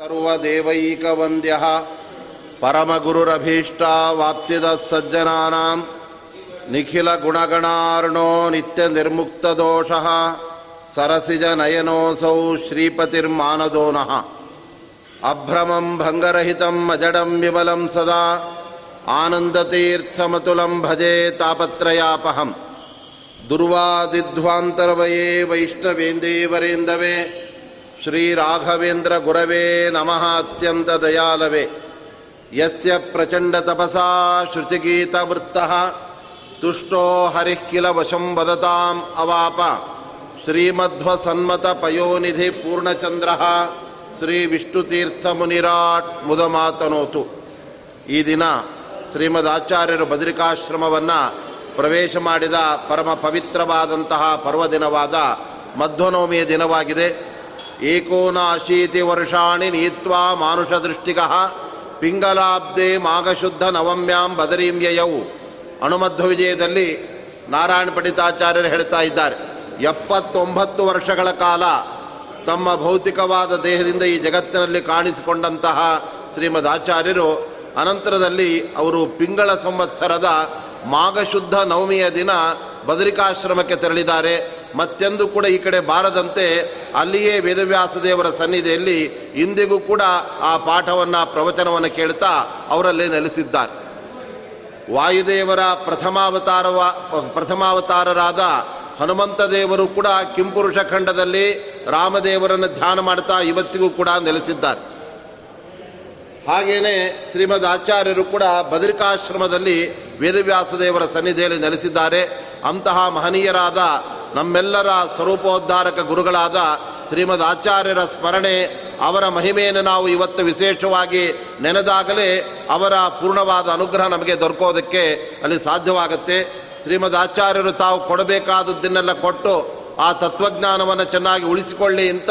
सर्वदेवैकवन्द्यः परमगुरुरभीष्टावाप्तिदः सज्जनानां निखिलगुणगणार्णो नित्यनिर्मुक्तदोषः सरसिजनयनोऽसौ श्रीपतिर्मानदो नः। अभ्रमं भङ्गरहितम् अजडं विमलं सदा आनन्दतीर्थमतुलं भजे तापत्रयापहं दुर्वादिध्वान्तर्वये वैष्णवेन्दे वरेन्दवे ಶ್ರೀರಾಘವೇಂದ್ರ ಗುರವೇ ನಮಃ ಅತ್ಯಂತ ದಯಾಲವೇ. ಯಸ್ಯ ಪ್ರಚಂಡ ತಪಸಾ ಶ್ರುತಿಗೀತವೃತ್ತಃ ತುಷ್ಟೋ ಹರಿಃ ಕಿಲ ವಶಂ ವದತಾಂ ಅವಾಪ. ಶ್ರೀಮಧ್ವಸನ್ಮತ ಪಯೋನಿಧಿ ಪೂರ್ಣಚಂದ್ರ. ಶ್ರೀ ವಿಷ್ಣುತೀರ್ಥ ಮುನಿರಾಟ್ ಮುದಮಾತನೋತು. ಈ ದಿನ ಶ್ರೀಮದ್ ಆಚಾರ್ಯರು ಬದರಿಕಾಶ್ರಮವನ್ನು ಪ್ರವೇಶ ಮಾಡಿದ ಪರಮ ಪವಿತ್ರವಾದಂತಹ ಪರ್ವದಿನವಾದ ಮಧ್ವನವಮಿಯ ದಿನವಾಗಿದೆ. ಏಕೋನಾಶೀತಿ ವರ್ಷಾಣಿ ನೀತ್ವಾ ಮಾನುಷ ದೃಷ್ಟಿಗ ಪಿಂಗಲಾಬ್ದೆ ಮಾಘಶುದ್ಧ ನವಮ್ಯಾಂ ಬದರೀಂ ಯಯವು ಅಣುಮಧ್ವ ವಿಜಯದಲ್ಲಿ ನಾರಾಯಣ ಪಂಡಿತಾಚಾರ್ಯರು ಹೇಳ್ತಾ ಇದ್ದಾರೆ, ಎಪ್ಪತ್ತೊಂಬತ್ತು ವರ್ಷಗಳ ಕಾಲ ತಮ್ಮ ಭೌತಿಕವಾದ ದೇಹದಿಂದ ಈ ಜಗತ್ತಿನಲ್ಲಿ ಕಾಣಿಸಿಕೊಂಡಂತಹ ಶ್ರೀಮದ್ ಆಚಾರ್ಯರು, ಅನಂತರದಲ್ಲಿ ಅವರು ಪಿಂಗಳ ಸಂವತ್ಸರದ ಮಾಘಶುದ್ಧ ನವಮಿಯ ದಿನ ಬದರಿಕಾಶ್ರಮಕ್ಕೆ ತೆರಳಿದ್ದಾರೆ. ಮತ್ತೆಂದು ಕೂಡ ಈ ಕಡೆ ಬಾರದಂತೆ ಅಲ್ಲಿಯೇ ವೇದವ್ಯಾಸ ದೇವರ ಸನ್ನಿಧಿಯಲ್ಲಿ ಇಂದಿಗೂ ಕೂಡ ಆ ಪಾಠವನ್ನು, ಪ್ರವಚನವನ್ನು ಕೇಳ್ತಾ ಅವರಲ್ಲಿ ನೆಲೆಸಿದ್ದಾರೆ. ವಾಯುದೇವರ ಪ್ರಥಮಾವತಾರವ, ಪ್ರಥಮಾವತಾರರಾದ ಹನುಮಂತ ದೇವರು ಕೂಡ ಕಿಂಪುರುಷ ಖಂಡದಲ್ಲಿ ರಾಮದೇವರನ್ನು ಧ್ಯಾನ ಮಾಡ್ತಾ ಇವತ್ತಿಗೂ ಕೂಡ ನೆಲೆಸಿದ್ದಾರೆ. ಹಾಗೆಯೇ ಶ್ರೀಮದ್ ಆಚಾರ್ಯರು ಕೂಡ ವೇದವ್ಯಾಸ ದೇವರ ಸನ್ನಿಧಿಯಲ್ಲಿ ನೆಲೆಸಿದ್ದಾರೆ. ಅಂತಹ ಮಹನೀಯರಾದ ನಮ್ಮೆಲ್ಲರ ಸ್ವರೂಪೋದ್ಧಾರಕ ಗುರುಗಳಾದ ಶ್ರೀಮದ್ ಆಚಾರ್ಯರ ಸ್ಮರಣೆ, ಅವರ ಮಹಿಮೆಯನ್ನು ನಾವು ಇವತ್ತು ವಿಶೇಷವಾಗಿ ನೆನೆದಾಗಲೇ ಅವರ ಪೂರ್ಣವಾದ ಅನುಗ್ರಹ ನಮಗೆ ದೊರಕೋದಕ್ಕೆ ಅಲ್ಲಿ ಸಾಧ್ಯವಾಗುತ್ತೆ. ಶ್ರೀಮದ್ ಆಚಾರ್ಯರು ತಾವು ಕೊಡಬೇಕಾದದ್ದನ್ನೆಲ್ಲ ಕೊಟ್ಟು ಆ ತತ್ವಜ್ಞಾನವನ್ನು ಚೆನ್ನಾಗಿ ಉಳಿಸಿಕೊಳ್ಳಿ ಅಂತ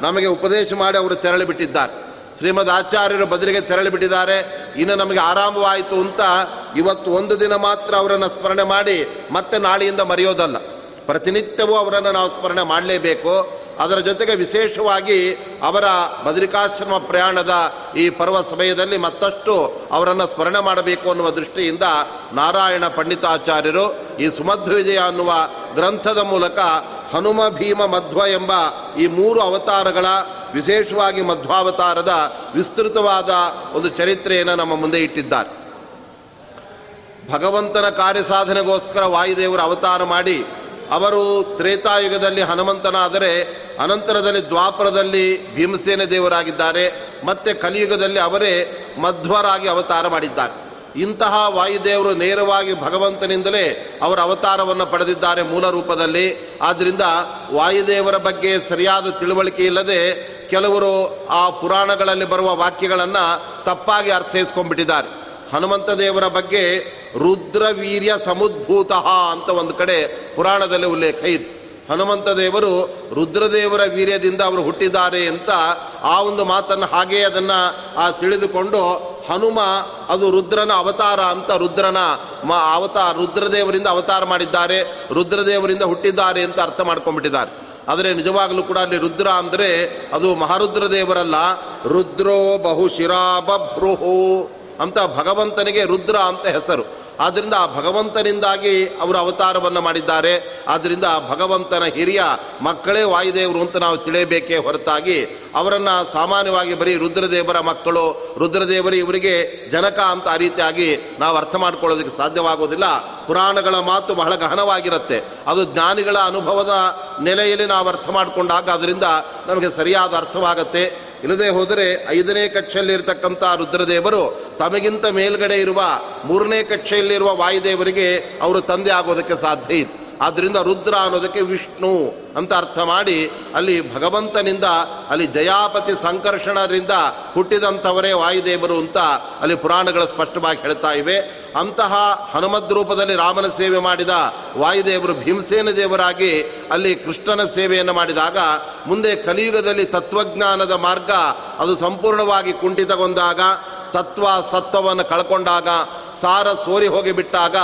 ನಮಗೆ ಉಪದೇಶ ಮಾಡಿ ಅವರು ತೆರಳಿಬಿಟ್ಟಿದ್ದಾರೆ ಶ್ರೀಮದ್ ಆಚಾರ್ಯರು ಬದಲಿಗೆ ತೆರಳಿ ಬಿಟ್ಟಿದ್ದಾರೆ. ಇನ್ನು ನಮಗೆ ಆರಾಮವಾಯಿತು ಅಂತ ಇವತ್ತು ಒಂದು ದಿನ ಮಾತ್ರ ಅವರನ್ನು ಸ್ಮರಣೆ ಮಾಡಿ ಮತ್ತೆ ನಾಳೆಯಿಂದ ಮರೆಯೋದಲ್ಲ. ಪ್ರತಿನಿತ್ಯವೂ ಅವರನ್ನು ನಾವು ಸ್ಮರಣೆ ಮಾಡಲೇಬೇಕು. ಅದರ ಜೊತೆಗೆ ವಿಶೇಷವಾಗಿ ಅವರ ಬದರಿಕಾಶ್ರಮ ಪ್ರಯಾಣದ ಈ ಪರ್ವ ಸಮಯದಲ್ಲಿ ಮತ್ತಷ್ಟು ಅವರನ್ನು ಸ್ಮರಣೆ ಮಾಡಬೇಕು ಅನ್ನುವ ದೃಷ್ಟಿಯಿಂದ ನಾರಾಯಣ ಪಂಡಿತಾಚಾರ್ಯರು ಈ ಸುಮಧ್ವಿಜಯ ಅನ್ನುವ ಗ್ರಂಥದ ಮೂಲಕ ಹನುಮ ಭೀಮ ಮಧ್ವ ಎಂಬ ಈ ಮೂರು ಅವತಾರಗಳ ವಿಶೇಷವಾಗಿ ಮಧ್ವಾವತಾರದ ವಿಸ್ತೃತವಾದ ಒಂದು ಚರಿತ್ರೆಯನ್ನು ನಮ್ಮ ಮುಂದೆ ಇಟ್ಟಿದ್ದಾರೆ. ಭಗವಂತನ ಕಾರ್ಯ ಸಾಧನೆಗೋಸ್ಕರ ವಾಯುದೇವರು ಅವತಾರ ಮಾಡಿ ಅವರು ತ್ರೇತಾಯುಗದಲ್ಲಿ ಹನುಮಂತನಾದರೆ ಅನಂತರದಲ್ಲಿ ದ್ವಾಪರದಲ್ಲಿ ಭೀಮಸೇನ ದೇವರಾಗಿದ್ದಾರೆ, ಮತ್ತು ಕಲಿಯುಗದಲ್ಲಿ ಅವರೇ ಮಧ್ವರಾಗಿ ಅವತಾರ ಮಾಡಿದ್ದಾರೆ. ಇಂತಹ ವಾಯುದೇವರು ನೇರವಾಗಿ ಭಗವಂತನಿಂದಲೇ ಅವರ ಅವತಾರವನ್ನು ಪಡೆದಿದ್ದಾರೆ ಮೂಲ ರೂಪದಲ್ಲಿ. ಆದ್ದರಿಂದ ವಾಯುದೇವರ ಬಗ್ಗೆ ಸರಿಯಾದ ತಿಳುವಳಿಕೆ ಇಲ್ಲದೆ ಕೆಲವರು ಆ ಪುರಾಣಗಳಲ್ಲಿ ಬರುವ ವಾಕ್ಯಗಳನ್ನು ತಪ್ಪಾಗಿ ಅರ್ಥೈಸ್ಕೊಂಡ್ಬಿಟ್ಟಿದ್ದಾರೆ. ಹನುಮಂತ ದೇವರ ಬಗ್ಗೆ ರುದ್ರವೀರ್ಯ ಸಮುದ್ಭೂತ ಅಂತ ಒಂದು ಕಡೆ ಪುರಾಣದಲ್ಲಿ ಉಲ್ಲೇಖ ಇದೆ. ಹನುಮಂತ ದೇವರು ರುದ್ರದೇವರ ವೀರ್ಯದಿಂದ ಅವರು ಹುಟ್ಟಿದ್ದಾರೆ ಅಂತ ಆ ಒಂದು ಮಾತನ್ನು ಹಾಗೇ ಅದನ್ನು, ಆ, ತಿಳಿದುಕೊಂಡು ಹನುಮ ಅದು ರುದ್ರನ ಅವತಾರ ಅಂತ ರುದ್ರನ ಮ ಅವತಾರ ರುದ್ರದೇವರಿಂದ ಅವತಾರ ಮಾಡಿದ್ದಾರೆ, ರುದ್ರದೇವರಿಂದ ಹುಟ್ಟಿದ್ದಾರೆ ಅಂತ ಅರ್ಥ ಮಾಡ್ಕೊಂಡ್ಬಿಟ್ಟಿದ್ದಾರೆ. ಆದರೆ ನಿಜವಾಗಲೂ ಕೂಡ ಅಲ್ಲಿ ರುದ್ರ ಅಂದರೆ ಅದು ಮಹಾರುದ್ರ ದೇವರಲ್ಲ ರುದ್ರೋ ಬಹುಶಿರಾ ಬಭ್ರುಹು ಅಂತ ಭಗವಂತನಿಗೆ ರುದ್ರ ಅಂತ ಹೆಸರು. ಆದ್ದರಿಂದ ಆ ಭಗವಂತನಿಂದಾಗಿ ಅವರು ಅವತಾರವನ್ನು ಮಾಡಿದ್ದಾರೆ. ಆದ್ದರಿಂದ ಭಗವಂತನ ಹಿರಿಯ ಮಕ್ಕಳೇ ವಾಯುದೇವರು ಅಂತ ನಾವು ತಿಳಿಯಬೇಕೇ ಹೊರತಾಗಿ ಅವರನ್ನು ಸಾಮಾನ್ಯವಾಗಿ ಬರೀ ರುದ್ರದೇವರ ಮಕ್ಕಳು, ರುದ್ರದೇವರು ಇವರಿಗೆ ಜನಕ ಅಂತ ಆ ರೀತಿಯಾಗಿ ನಾವು ಅರ್ಥ ಮಾಡ್ಕೊಳ್ಳೋದಕ್ಕೆ ಸಾಧ್ಯವಾಗೋದಿಲ್ಲ. ಪುರಾಣಗಳ ಮಾತು ಬಹಳ ಗಹನವಾಗಿರುತ್ತೆ. ಅದು ಜ್ಞಾನಿಗಳ ಅನುಭವದ ನೆಲೆಯಲ್ಲಿ ನಾವು ಅರ್ಥ ಮಾಡಿಕೊಂಡಾಗ ಅದರಿಂದ ನಮಗೆ ಸರಿಯಾದ ಅರ್ಥವಾಗತ್ತೆ. ಇಲ್ಲದೆ ಹೋದರೆ ಐದನೇ ಕಕ್ಷೆಯಲ್ಲಿರ್ತಕ್ಕಂಥ ರುದ್ರದೇವರು ತಮಗಿಂತ ಮೇಲ್ಗಡೆ ಇರುವ ಮೂರನೇ ಕಕ್ಷೆಯಲ್ಲಿರುವ ವಾಯುದೇವರಿಗೆ ಅವರು ತಂದೆ ಆಗೋದಕ್ಕೆ ಸಾಧ್ಯ ಇತ್ತು ಆದ್ದರಿಂದ ರುದ್ರ ಅನ್ನೋದಕ್ಕೆ ವಿಷ್ಣು ಅಂತ ಅರ್ಥ ಮಾಡಿ ಅಲ್ಲಿ ಭಗವಂತನಿಂದ ಅಲ್ಲಿ ಜಯಾಪತಿ ಸಂಕರ್ಷಣರಿಂದ ಹುಟ್ಟಿದಂಥವರೇ ವಾಯುದೇವರು ಅಂತ ಅಲ್ಲಿ ಪುರಾಣಗಳು ಸ್ಪಷ್ಟವಾಗಿ ಹೇಳ್ತಾ ಇವೆ. ಅಂತಹ ಹನುಮದ್ ರೂಪದಲ್ಲಿ ರಾಮನ ಸೇವೆ ಮಾಡಿದ ವಾಯುದೇವರು ಭೀಮಸೇನ ದೇವರಾಗಿ ಅಲ್ಲಿ ಕೃಷ್ಣನ ಸೇವೆಯನ್ನು ಮಾಡಿದಾಗ ಮುಂದೆ ಕಲಿಯುಗದಲ್ಲಿ ತತ್ವಜ್ಞಾನದ ಮಾರ್ಗ ಅದು ಸಂಪೂರ್ಣವಾಗಿ ಕುಂಠಿತಗೊಂಡಾಗ, ತತ್ವ ಸತ್ವವನ್ನು ಕಳ್ಕೊಂಡಾಗ, ಸಾರ ಸೋರಿ ಹೋಗಿಬಿಟ್ಟಾಗ,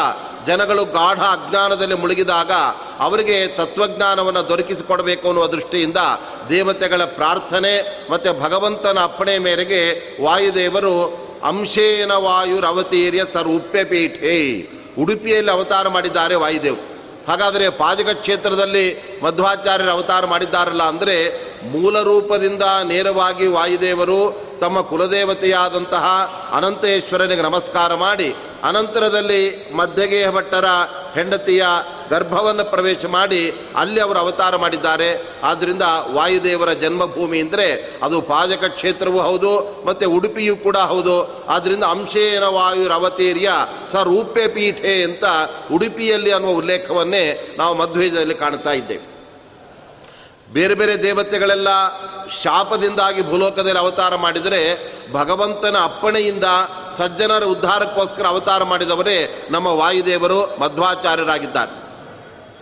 ಜನಗಳು ಗಾಢ ಅಜ್ಞಾನದಲ್ಲಿ ಮುಳುಗಿದಾಗ ಅವರಿಗೆ ತತ್ವಜ್ಞಾನವನ್ನು ದೊರಕಿಸಿಕೊಡಬೇಕು ಅನ್ನುವ ದೃಷ್ಟಿಯಿಂದ ದೇವತೆಗಳ ಪ್ರಾರ್ಥನೆ ಮತ್ತು ಭಗವಂತನ ಅಪ್ಪಣೆ ಮೇರೆಗೆ ವಾಯುದೇವರು ಅಂಶೇನ ವಾಯುರವತೀರ್ಯ ಸರ್ವಪ್ಯಪೀಠೆ ಉಡುಪಿಯಲ್ಲಿ ಅವತಾರ ಮಾಡಿದ್ದಾರೆ ವಾಯುದೇವ್. ಹಾಗಾದರೆ ಪಾಜಕ ಕ್ಷೇತ್ರದಲ್ಲಿ ಮಧ್ವಾಚಾರ್ಯರು ಅವತಾರ ಮಾಡಿದ್ದಾರಲ್ಲ ಅಂದರೆ ಮೂಲ ರೂಪದಿಂದ ನೇರವಾಗಿ ವಾಯುದೇವರು ತಮ್ಮ ಕುಲದೇವತೆಯಾದಂತಹ ಅನಂತೇಶ್ವರನಿಗೆ ನಮಸ್ಕಾರ ಮಾಡಿ ಅನಂತರದಲ್ಲಿ ಮಧ್ಯಗೇಹ ಭಟ್ಟರ ಹೆಂಡತಿಯ ಗರ್ಭವನ್ನು ಪ್ರವೇಶ ಮಾಡಿ ಅಲ್ಲಿ ಅವರು ಅವತಾರ ಮಾಡಿದ್ದಾರೆ. ಆದ್ದರಿಂದ ವಾಯುದೇವರ ಜನ್ಮಭೂಮಿ ಅಂದರೆ ಅದು ಪಾಜಕ ಕ್ಷೇತ್ರವೂ ಹೌದು, ಮತ್ತು ಉಡುಪಿಯೂ ಕೂಡ ಹೌದು. ಆದ್ದರಿಂದ ಅಂಶೇನ ವಾಯುರವತೀರ್ಯ ಸ ರೂಪೆ ಪೀಠೆ ಅಂತ ಉಡುಪಿಯಲ್ಲಿ ಅನ್ನುವ ಉಲ್ಲೇಖವನ್ನೇ ನಾವು ಮಧ್ವೇಜದಲ್ಲಿ ಕಾಣ್ತಾ ಇದ್ದೇವೆ. ಬೇರೆ ಬೇರೆ ದೇವತೆಗಳೆಲ್ಲ ಶಾಪದಿಂದಾಗಿ ಭೂಲೋಕದಲ್ಲಿ ಅವತಾರ ಮಾಡಿದರೆ ಭಗವಂತನ ಅಪ್ಪಣೆಯಿಂದ ಸಜ್ಜನರ ಉದ್ಧಾರಕ್ಕೋಸ್ಕರ ಅವತಾರ ಮಾಡಿದವರೇ ನಮ್ಮ ವಾಯುದೇವರು ಮಧ್ವಾಚಾರ್ಯರಾಗಿದ್ದಾರೆ.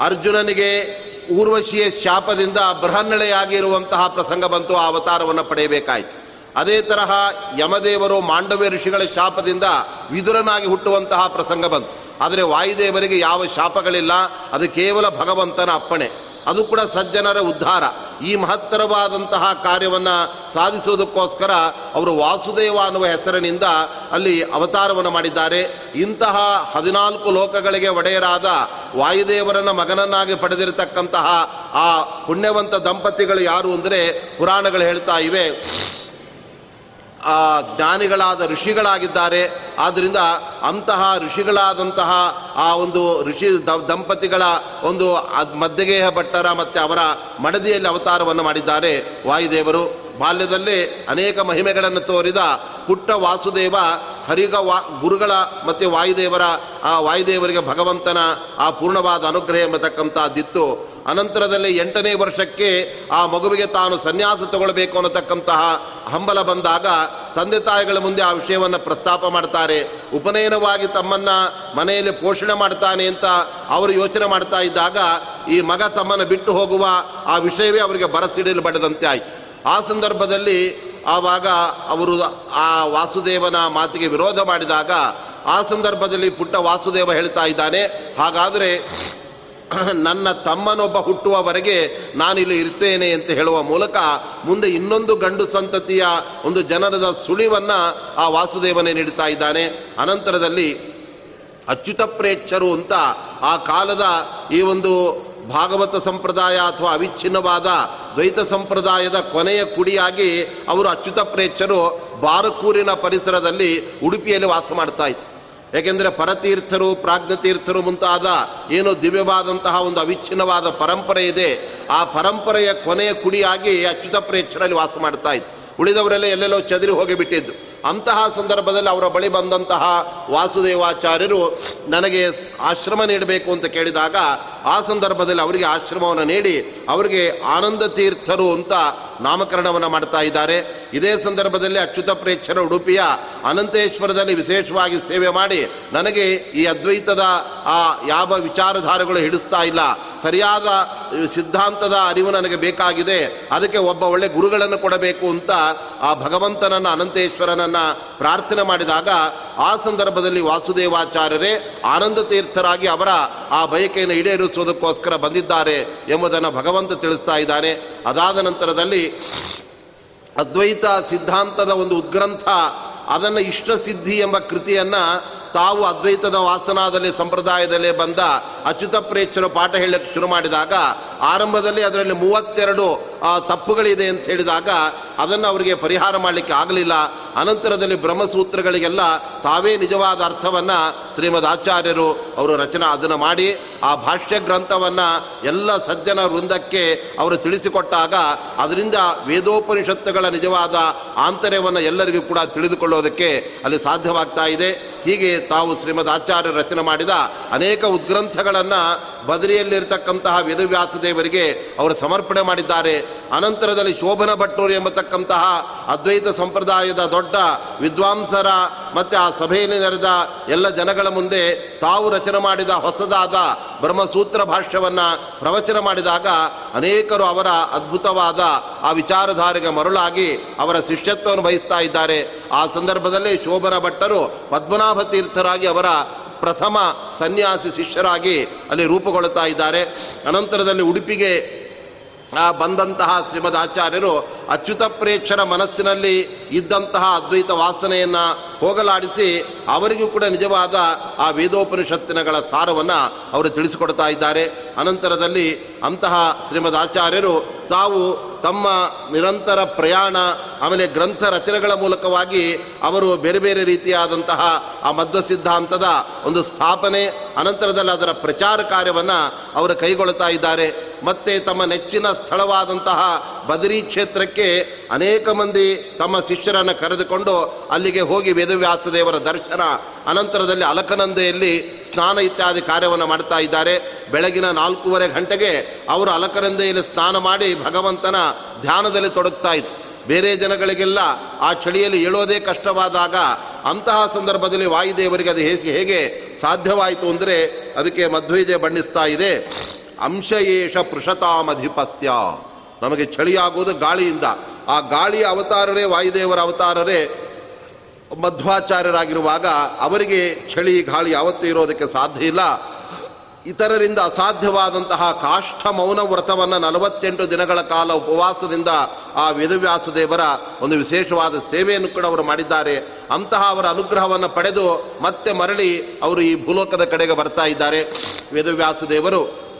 ಅರ್ಜುನನಿಗೆ ಊರ್ವಶಿಯ ಶಾಪದಿಂದ ಬೃಹನ್ನಳೆಯಾಗಿರುವಂತಹ ಪ್ರಸಂಗ ಬಂತು, ಆ ಅವತಾರವನ್ನು ಪಡೆಯಬೇಕಾಯಿತು. ಅದೇ ತರಹ ಯಮದೇವರು ಮಾಂಡವ್ಯ ಋಷಿಗಳ ಶಾಪದಿಂದ ವಿದುರನಾಗಿ ಹುಟ್ಟುವಂತಹ ಪ್ರಸಂಗ ಬಂತು. ಆದರೆ ವಾಯುದೇವರಿಗೆ ಯಾವ ಶಾಪಗಳಿಲ್ಲ, ಅದು ಕೇವಲ ಭಗವಂತನ ಅಪ್ಪಣೆ. ಅದು ಕೂಡ ಸಜ್ಜನರ ಉದ್ಧಾರ. ಈ ಮಹತ್ತರವಾದಂತಹ ಕಾರ್ಯವನ್ನು ಸಾಧಿಸುವುದಕ್ಕೋಸ್ಕರ ಅವರು ವಾಸುದೇವ ಅನ್ನುವ ಹೆಸರಿನಿಂದ ಅಲ್ಲಿ ಅವತಾರವನ್ನು ಮಾಡಿದ್ದಾರೆ. ಇಂತಹ ಹದಿನಾಲ್ಕು ಲೋಕಗಳಿಗೆ ಒಡೆಯರಾದ ವಾಯುದೇವರನ್ನು ಮಗನನ್ನಾಗಿ ಪಡೆದಿರತಕ್ಕಂತಹ ಆ ಪುಣ್ಯವಂತ ದಂಪತಿಗಳು ಯಾರು ಅಂದರೆ ಪುರಾಣಗಳು ಹೇಳ್ತಾ ಇವೆ. ಆ ಜ್ಞಾನಿಗಳಾದ ಋಷಿಗಳಾಗಿದ್ದಾರೆ. ಆದ್ದರಿಂದ ಅಂತಹ ಋಷಿಗಳಾದಂತಹ ಆ ಒಂದು ಋಷಿ ದಂಪತಿಗಳ ಒಂದು ಮಧ್ಯಗೇಹ ಭಟ್ಟರ ಮತ್ತು ಅವರ ಮಡದಿಯಲ್ಲಿ ಅವತಾರವನ್ನು ಮಾಡಿದ್ದಾರೆ ವಾಯುದೇವರು. ಬಾಲ್ಯದಲ್ಲಿ ಅನೇಕ ಮಹಿಮೆಗಳನ್ನು ತೋರಿದ ಪುಟ್ಟ ವಾಸುದೇವ, ಹರಿಗ ವಾ ಗುರುಗಳ ಮತ್ತು ವಾಯುದೇವರ ಆ ವಾಯುದೇವರಿಗೆ ಭಗವಂತನ ಆ ಪೂರ್ಣವಾದ ಅನುಗ್ರಹ ಎಂಬತಕ್ಕಂಥದ್ದಿತ್ತು. ಅನಂತರದಲ್ಲಿ ಎಂಟನೇ ವರ್ಷಕ್ಕೆ ಆ ಮಗುವಿಗೆ ತಾನು ಸನ್ಯಾಸ ತಗೊಳ್ಬೇಕು ಅನ್ನತಕ್ಕಂತಹ ಹಂಬಲ ಬಂದಾಗ ತಂದೆ ತಾಯಿಗಳ ಮುಂದೆ ಆ ವಿಷಯವನ್ನು ಪ್ರಸ್ತಾಪ ಮಾಡ್ತಾರೆ. ಉಪನಯನವಾಗಿ ತಮ್ಮನ್ನು ಮನೆಯಲ್ಲಿ ಪೋಷಣೆ ಮಾಡ್ತಾನೆ ಅಂತ ಅವರು ಯೋಚನೆ ಮಾಡ್ತಾ ಇದ್ದಾಗ ಈ ಮಗ ತಮ್ಮನ್ನು ಬಿಟ್ಟು ಹೋಗುವ ಆ ವಿಷಯವೇ ಅವರಿಗೆ ಬರಸಿಡಲು ಬಡದಂತೆ ಆಯಿತು. ಆ ಸಂದರ್ಭದಲ್ಲಿ ಆವಾಗ ಅವರು ಆ ವಾಸುದೇವನ ಮಾತಿಗೆ ವಿರೋಧ ಮಾಡಿದಾಗ ಆ ಸಂದರ್ಭದಲ್ಲಿ ಪುಟ್ಟ ವಾಸುದೇವ ಹೇಳ್ತಾ ಇದ್ದಾನೆ, ಹಾಗಾದರೆ ನನ್ನ ತಮ್ಮನೊಬ್ಬ ಹುಟ್ಟುವವರೆಗೆ ನಾನಿಲ್ಲಿ ಇರ್ತೇನೆ ಅಂತ ಹೇಳುವ ಮೂಲಕ ಮುಂದೆ ಇನ್ನೊಂದು ಗಂಡು ಸಂತತಿಯ ಒಂದು ಜನರದ ಸುಳಿವನ್ನು ಆ ವಾಸುದೇವನೇ ನೀಡ್ತಾ ಇದ್ದಾನೆ. ಅನಂತರದಲ್ಲಿ ಅಚ್ಯುತ ಪ್ರೇಕ್ಷರು ಅಂತ ಆ ಕಾಲದ ಈ ಒಂದು ಭಾಗವತ ಸಂಪ್ರದಾಯ ಅಥವಾ ಅವಿಚ್ಛಿನ್ನವಾದ ದ್ವೈತ ಸಂಪ್ರದಾಯದ ಕೊನೆಯ ಕುಡಿಯಾಗಿ ಅವರು ಅಚ್ಯುತ ಪ್ರೇಕ್ಷರು ಬಾರಕೂರಿನ ಪರಿಸರದಲ್ಲಿ ಉಡುಪಿಯಲ್ಲಿ ವಾಸ ಮಾಡ್ತಾ ಇತ್ತು ಏಕೆಂದರೆ ಪರತೀರ್ಥರು, ಪ್ರಾಜ್ಞತೀರ್ಥರು ಮುಂತಾದ ಏನು ದಿವ್ಯವಾದಂತಹ ಒಂದು ಅವಿಚ್ಛಿನ್ನವಾದ ಪರಂಪರೆ ಇದೆ. ಆ ಪರಂಪರೆಯ ಕೊನೆಯ ಕುಡಿಯಾಗಿ ಅಚ್ಯುತ ಪ್ರೇಕ್ಷರಲ್ಲಿ ವಾಸ ಮಾಡ್ತಾ ಇತ್ತು. ಉಳಿದವರೆಲ್ಲ ಎಲ್ಲೆಲ್ಲೋ ಚದುರಿ ಹೋಗಿಬಿಟ್ಟಿದ್ದು. ಅಂತಹ ಸಂದರ್ಭದಲ್ಲಿ ಅವರ ಬಳಿ ಬಂದಂತಹ ವಾಸುದೇವಾಚಾರ್ಯರು ನನಗೆ ಆಶ್ರಮ ನೀಡಬೇಕು ಅಂತ ಕೇಳಿದಾಗ ಆ ಸಂದರ್ಭದಲ್ಲಿ ಅವರಿಗೆ ಆಶ್ರಮವನ್ನು ನೀಡಿ ಅವರಿಗೆ ಆನಂದ ತೀರ್ಥರು ಅಂತ ನಾಮಕರಣವನ್ನು ಮಾಡ್ತಾ ಇದ್ದಾರೆ. ಇದೇ ಸಂದರ್ಭದಲ್ಲಿ ಅಚ್ಯುತ ಪ್ರೇಕ್ಷರ ಉಡುಪಿಯ ಅನಂತೇಶ್ವರದಲ್ಲಿ ವಿಶೇಷವಾಗಿ ಸೇವೆ ಮಾಡಿ ನನಗೆ ಈ ಅದ್ವೈತದ ಆ ಯಾವ ವಿಚಾರಧಾರೆಗಳು ಹಿಡಿಸ್ತಾ ಇಲ್ಲ, ಸರಿಯಾದ ಸಿದ್ಧಾಂತದ ಅರಿವು ನನಗೆ ಬೇಕಾಗಿದೆ, ಅದಕ್ಕೆ ಒಬ್ಬ ಒಳ್ಳೆ ಗುರುಗಳನ್ನು ಕೊಡಬೇಕು ಅಂತ ಆ ಭಗವಂತನನ್ನು, ಅನಂತೇಶ್ವರನನ್ನು ಪ್ರಾರ್ಥನೆ ಮಾಡಿದಾಗ ಆ ಸಂದರ್ಭದಲ್ಲಿ ವಾಸುದೇವಾಚಾರ್ಯರೇ ಆನಂದ ತೀರ್ಥರಾಗಿ ಅವರ ಆ ಬಯಕೆಯನ್ನು ಈಡೇರಿಸುವುದಕ್ಕೋಸ್ಕರ ಬಂದಿದ್ದಾರೆ ಎಂಬುದನ್ನು ಭಗವಂತ ತಿಳಿಸ್ತಾ ಇದ್ದಾನೆ. ಅದಾದ ನಂತರದಲ್ಲಿ ಅದ್ವೈತ ಸಿದ್ಧಾಂತದ ಒಂದು ಉದ್ಗ್ರಂಥ ಅದನ್ನು ಇಷ್ಟಸಿದ್ಧಿ ಎಂಬ ಕೃತಿಯನ್ನು ತಾವು ಅದ್ವೈತದ ವಾಸನಾದಲ್ಲಿ, ಸಂಪ್ರದಾಯದಲ್ಲಿ ಬಂದ ಅಚ್ಯುತ ಪ್ರೇಕ್ಷರು ಪಾಠ ಹೇಳಕ್ಕೆ ಶುರು ಮಾಡಿದಾಗ, ಆರಂಭದಲ್ಲಿ ಅದರಲ್ಲಿ ಮೂವತ್ತೆರಡು ತಪ್ಪುಗಳಿದೆ ಅಂತ ಹೇಳಿದಾಗ ಅದನ್ನು ಅವರಿಗೆ ಪರಿಹಾರ ಮಾಡಲಿಕ್ಕೆ ಆಗಲಿಲ್ಲ. ಅನಂತರದಲ್ಲಿ ಬ್ರಹ್ಮಸೂತ್ರಗಳಿಗೆಲ್ಲ ತಾವೇ ನಿಜವಾದ ಅರ್ಥವನ್ನು ಶ್ರೀಮದ್ ಆಚಾರ್ಯರು ಅವರು ರಚನೆ ಅದನ್ನು ಮಾಡಿ, ಆ ಭಾಷ್ಯ ಗ್ರಂಥವನ್ನು ಎಲ್ಲ ಸಜ್ಜನ ವೃಂದಕ್ಕೆ ಅವರು ತಿಳಿಸಿಕೊಟ್ಟಾಗ ಅದರಿಂದ ವೇದೋಪನಿಷತ್ತುಗಳ ನಿಜವಾದ ಆಂತರ್ಯವನ್ನು ಎಲ್ಲರಿಗೂ ಕೂಡ ತಿಳಿದುಕೊಳ್ಳೋದಕ್ಕೆ ಅಲ್ಲಿ ಸಾಧ್ಯವಾಗ್ತಾ ಇದೆ. ಹೀಗೆ ತಾವು ಶ್ರೀಮದ್ ಆಚಾರ್ಯ ರಚನೆ ಮಾಡಿದ ಅನೇಕ ಉದ್ಗ್ರಂಥಗಳನ್ನು ಬದರಿಯಲ್ಲಿರ್ತಕ್ಕಂತಹ ವೇದವ್ಯಾಸ ದೇವರಿಗೆ ಅವರು ಸಮರ್ಪಣೆ ಮಾಡಿದ್ದಾರೆ. ಅನಂತರದಲ್ಲಿ ಶೋಭನ ಭಟ್ಟೂರು ಎಂಬತಕ್ಕಂತಹ ಅದ್ವೈತ ಸಂಪ್ರದಾಯದ ದೊಡ್ಡ ವಿದ್ವಾಂಸರ ಮತ್ತು ಆ ಸಭೆಯಲ್ಲಿ ನಡೆದ ಎಲ್ಲ ಜನಗಳ ಮುಂದೆ ತಾವು ರಚನೆ ಮಾಡಿದ ಹೊಸದಾದ ಬ್ರಹ್ಮಸೂತ್ರ ಭಾಷ್ಯವನ್ನು ಪ್ರವಚನ ಮಾಡಿದಾಗ ಅನೇಕರು ಅವರ ಅದ್ಭುತವಾದ ಆ ವಿಚಾರಧಾರೆಗೆ ಮರುಳಾಗಿ ಅವರ ಶಿಷ್ಯತ್ವವನ್ನು ವಹಿಸ್ತಾ ಇದ್ದಾರೆ. ಆ ಸಂದರ್ಭದಲ್ಲಿ ಶೋಭನ ಭಟ್ಟರು ಪದ್ಮನಾಭ ತೀರ್ಥರಾಗಿ ಅವರ ಪ್ರಥಮ ಸನ್ಯಾಸಿ ಶಿಷ್ಯರಾಗಿ ಅಲ್ಲಿ ರೂಪುಗೊಳ್ಳುತ್ತಾ ಇದ್ದಾರೆ. ಅನಂತರದಲ್ಲಿ ಉಡುಪಿಗೆ ಬಂದಂತಹ ಶ್ರೀಮದ್ ಆಚಾರ್ಯರು ಅಚ್ಯುತ ಪ್ರೇಕ್ಷರ ಮನಸ್ಸಿನಲ್ಲಿ ಇದ್ದಂತಹ ಅದ್ವೈತ ವಾಸನೆಯನ್ನು ಹೋಗಲಾಡಿಸಿ ಅವರಿಗೂ ಕೂಡ ನಿಜವಾದ ಆ ವೇದೋಪನಿಷತ್ತಿನಗಳ ಸಾರವನ್ನು ಅವರು ತಿಳಿಸಿಕೊಡ್ತಾ ಇದ್ದಾರೆ. ಅನಂತರದಲ್ಲಿ ಅಂತಹ ಶ್ರೀಮದ್ ಆಚಾರ್ಯರು ತಾವು ತಮ್ಮ ನಿರಂತರ ಪ್ರಯಾಣ ಆಮೇಲೆ ಗ್ರಂಥ ರಚನೆಗಳ ಮೂಲಕವಾಗಿ ಅವರು ಬೇರೆ ಬೇರೆ ರೀತಿಯಾದಂತಹ ಆ ಮಧ್ವ ಸಿದ್ಧಾಂತದ ಒಂದು ಸ್ಥಾಪನೆ, ಅನಂತರದಲ್ಲಿ ಅದರ ಪ್ರಚಾರ ಕಾರ್ಯವನ್ನು ಅವರು ಕೈಗೊಳ್ತಾ ಇದ್ದಾರೆ. ಮತ್ತು ತಮ್ಮ ನೆಚ್ಚಿನ ಸ್ಥಳವಾದಂತಹ ಬದರಿ ಕ್ಷೇತ್ರಕ್ಕೆ ಅನೇಕ ಮಂದಿ ತಮ್ಮ ಶಿಷ್ಯರನ್ನು ಕರೆದುಕೊಂಡು ಅಲ್ಲಿಗೆ ಹೋಗಿ ವೇದವ್ಯಾಸ ದೇವರ ದರ್ಶನ, ಅನಂತರದಲ್ಲಿ ಅಲಕನಂದೆಯಲ್ಲಿ ಸ್ನಾನ ಇತ್ಯಾದಿ ಕಾರ್ಯವನ್ನು ಮಾಡ್ತಾ ಇದ್ದಾರೆ. ಬೆಳಗಿನ ನಾಲ್ಕೂವರೆ ಗಂಟೆಗೆ ಅವರು ಅಲಕನಂದೆಯಲ್ಲಿ ಸ್ನಾನ ಮಾಡಿ ಭಗವಂತನ ಧ್ಯಾನದಲ್ಲಿ ತೊಡಗ್ತಾ ಇತ್ತು ಬೇರೆ ಜನಗಳಿಗೆಲ್ಲ ಆ ಚಳಿಯಲ್ಲಿ ಏಳೋದೇ ಕಷ್ಟವಾದಾಗ ಅಂತಹ ಸಂದರ್ಭದಲ್ಲಿ ವಾಯುದೇವರಿಗೆ ಅದು ಹೇಗೆ ಹೇಗೆ ಸಾಧ್ಯವಾಯಿತು ಅಂದರೆ ಅದಕ್ಕೆ ಮಧ್ವೈಜೆ ಬಣ್ಣಿಸ್ತಾ ಇದೆ. ಅಂಶಯೇಷ ಪೃಷತಾಮಧಿಪಸ್ಯ. ನಮಗೆ ಚಳಿಯಾಗುವುದು ಗಾಳಿಯಿಂದ. ಆ ಗಾಳಿಯ ಅವತಾರರೇ ವಾಯುದೇವರ ಅವತಾರರೇ ಮಧ್ವಾಚಾರ್ಯರಾಗಿರುವಾಗ ಅವರಿಗೆ ಚಳಿ ಗಾಳಿ ಯಾವತ್ತೂ ಇರೋದಕ್ಕೆ ಸಾಧ್ಯ ಇಲ್ಲ. ಇತರರಿಂದ ಅಸಾಧ್ಯವಾದಂತಹ ಕಾಷ್ಠ ಮೌನ ವ್ರತವನ್ನು ನಲವತ್ತೆಂಟು ದಿನಗಳ ಕಾಲ ಉಪವಾಸದಿಂದ ಆ ವೇದವ್ಯಾಸ ದೇವರ ಒಂದು ವಿಶೇಷವಾದ ಸೇವೆಯನ್ನು ಕೂಡ ಅವರು ಮಾಡಿದ್ದಾರೆ. ಅಂತಹ ಅವರ ಅನುಗ್ರಹವನ್ನು ಪಡೆದು ಮತ್ತೆ ಮರಳಿ ಅವರು ಈ ಭೂಲೋಕದ ಕಡೆಗೆ ಬರ್ತಾ ಇದ್ದಾರೆ. ವೇದವ್ಯಾಸ ದೇವರು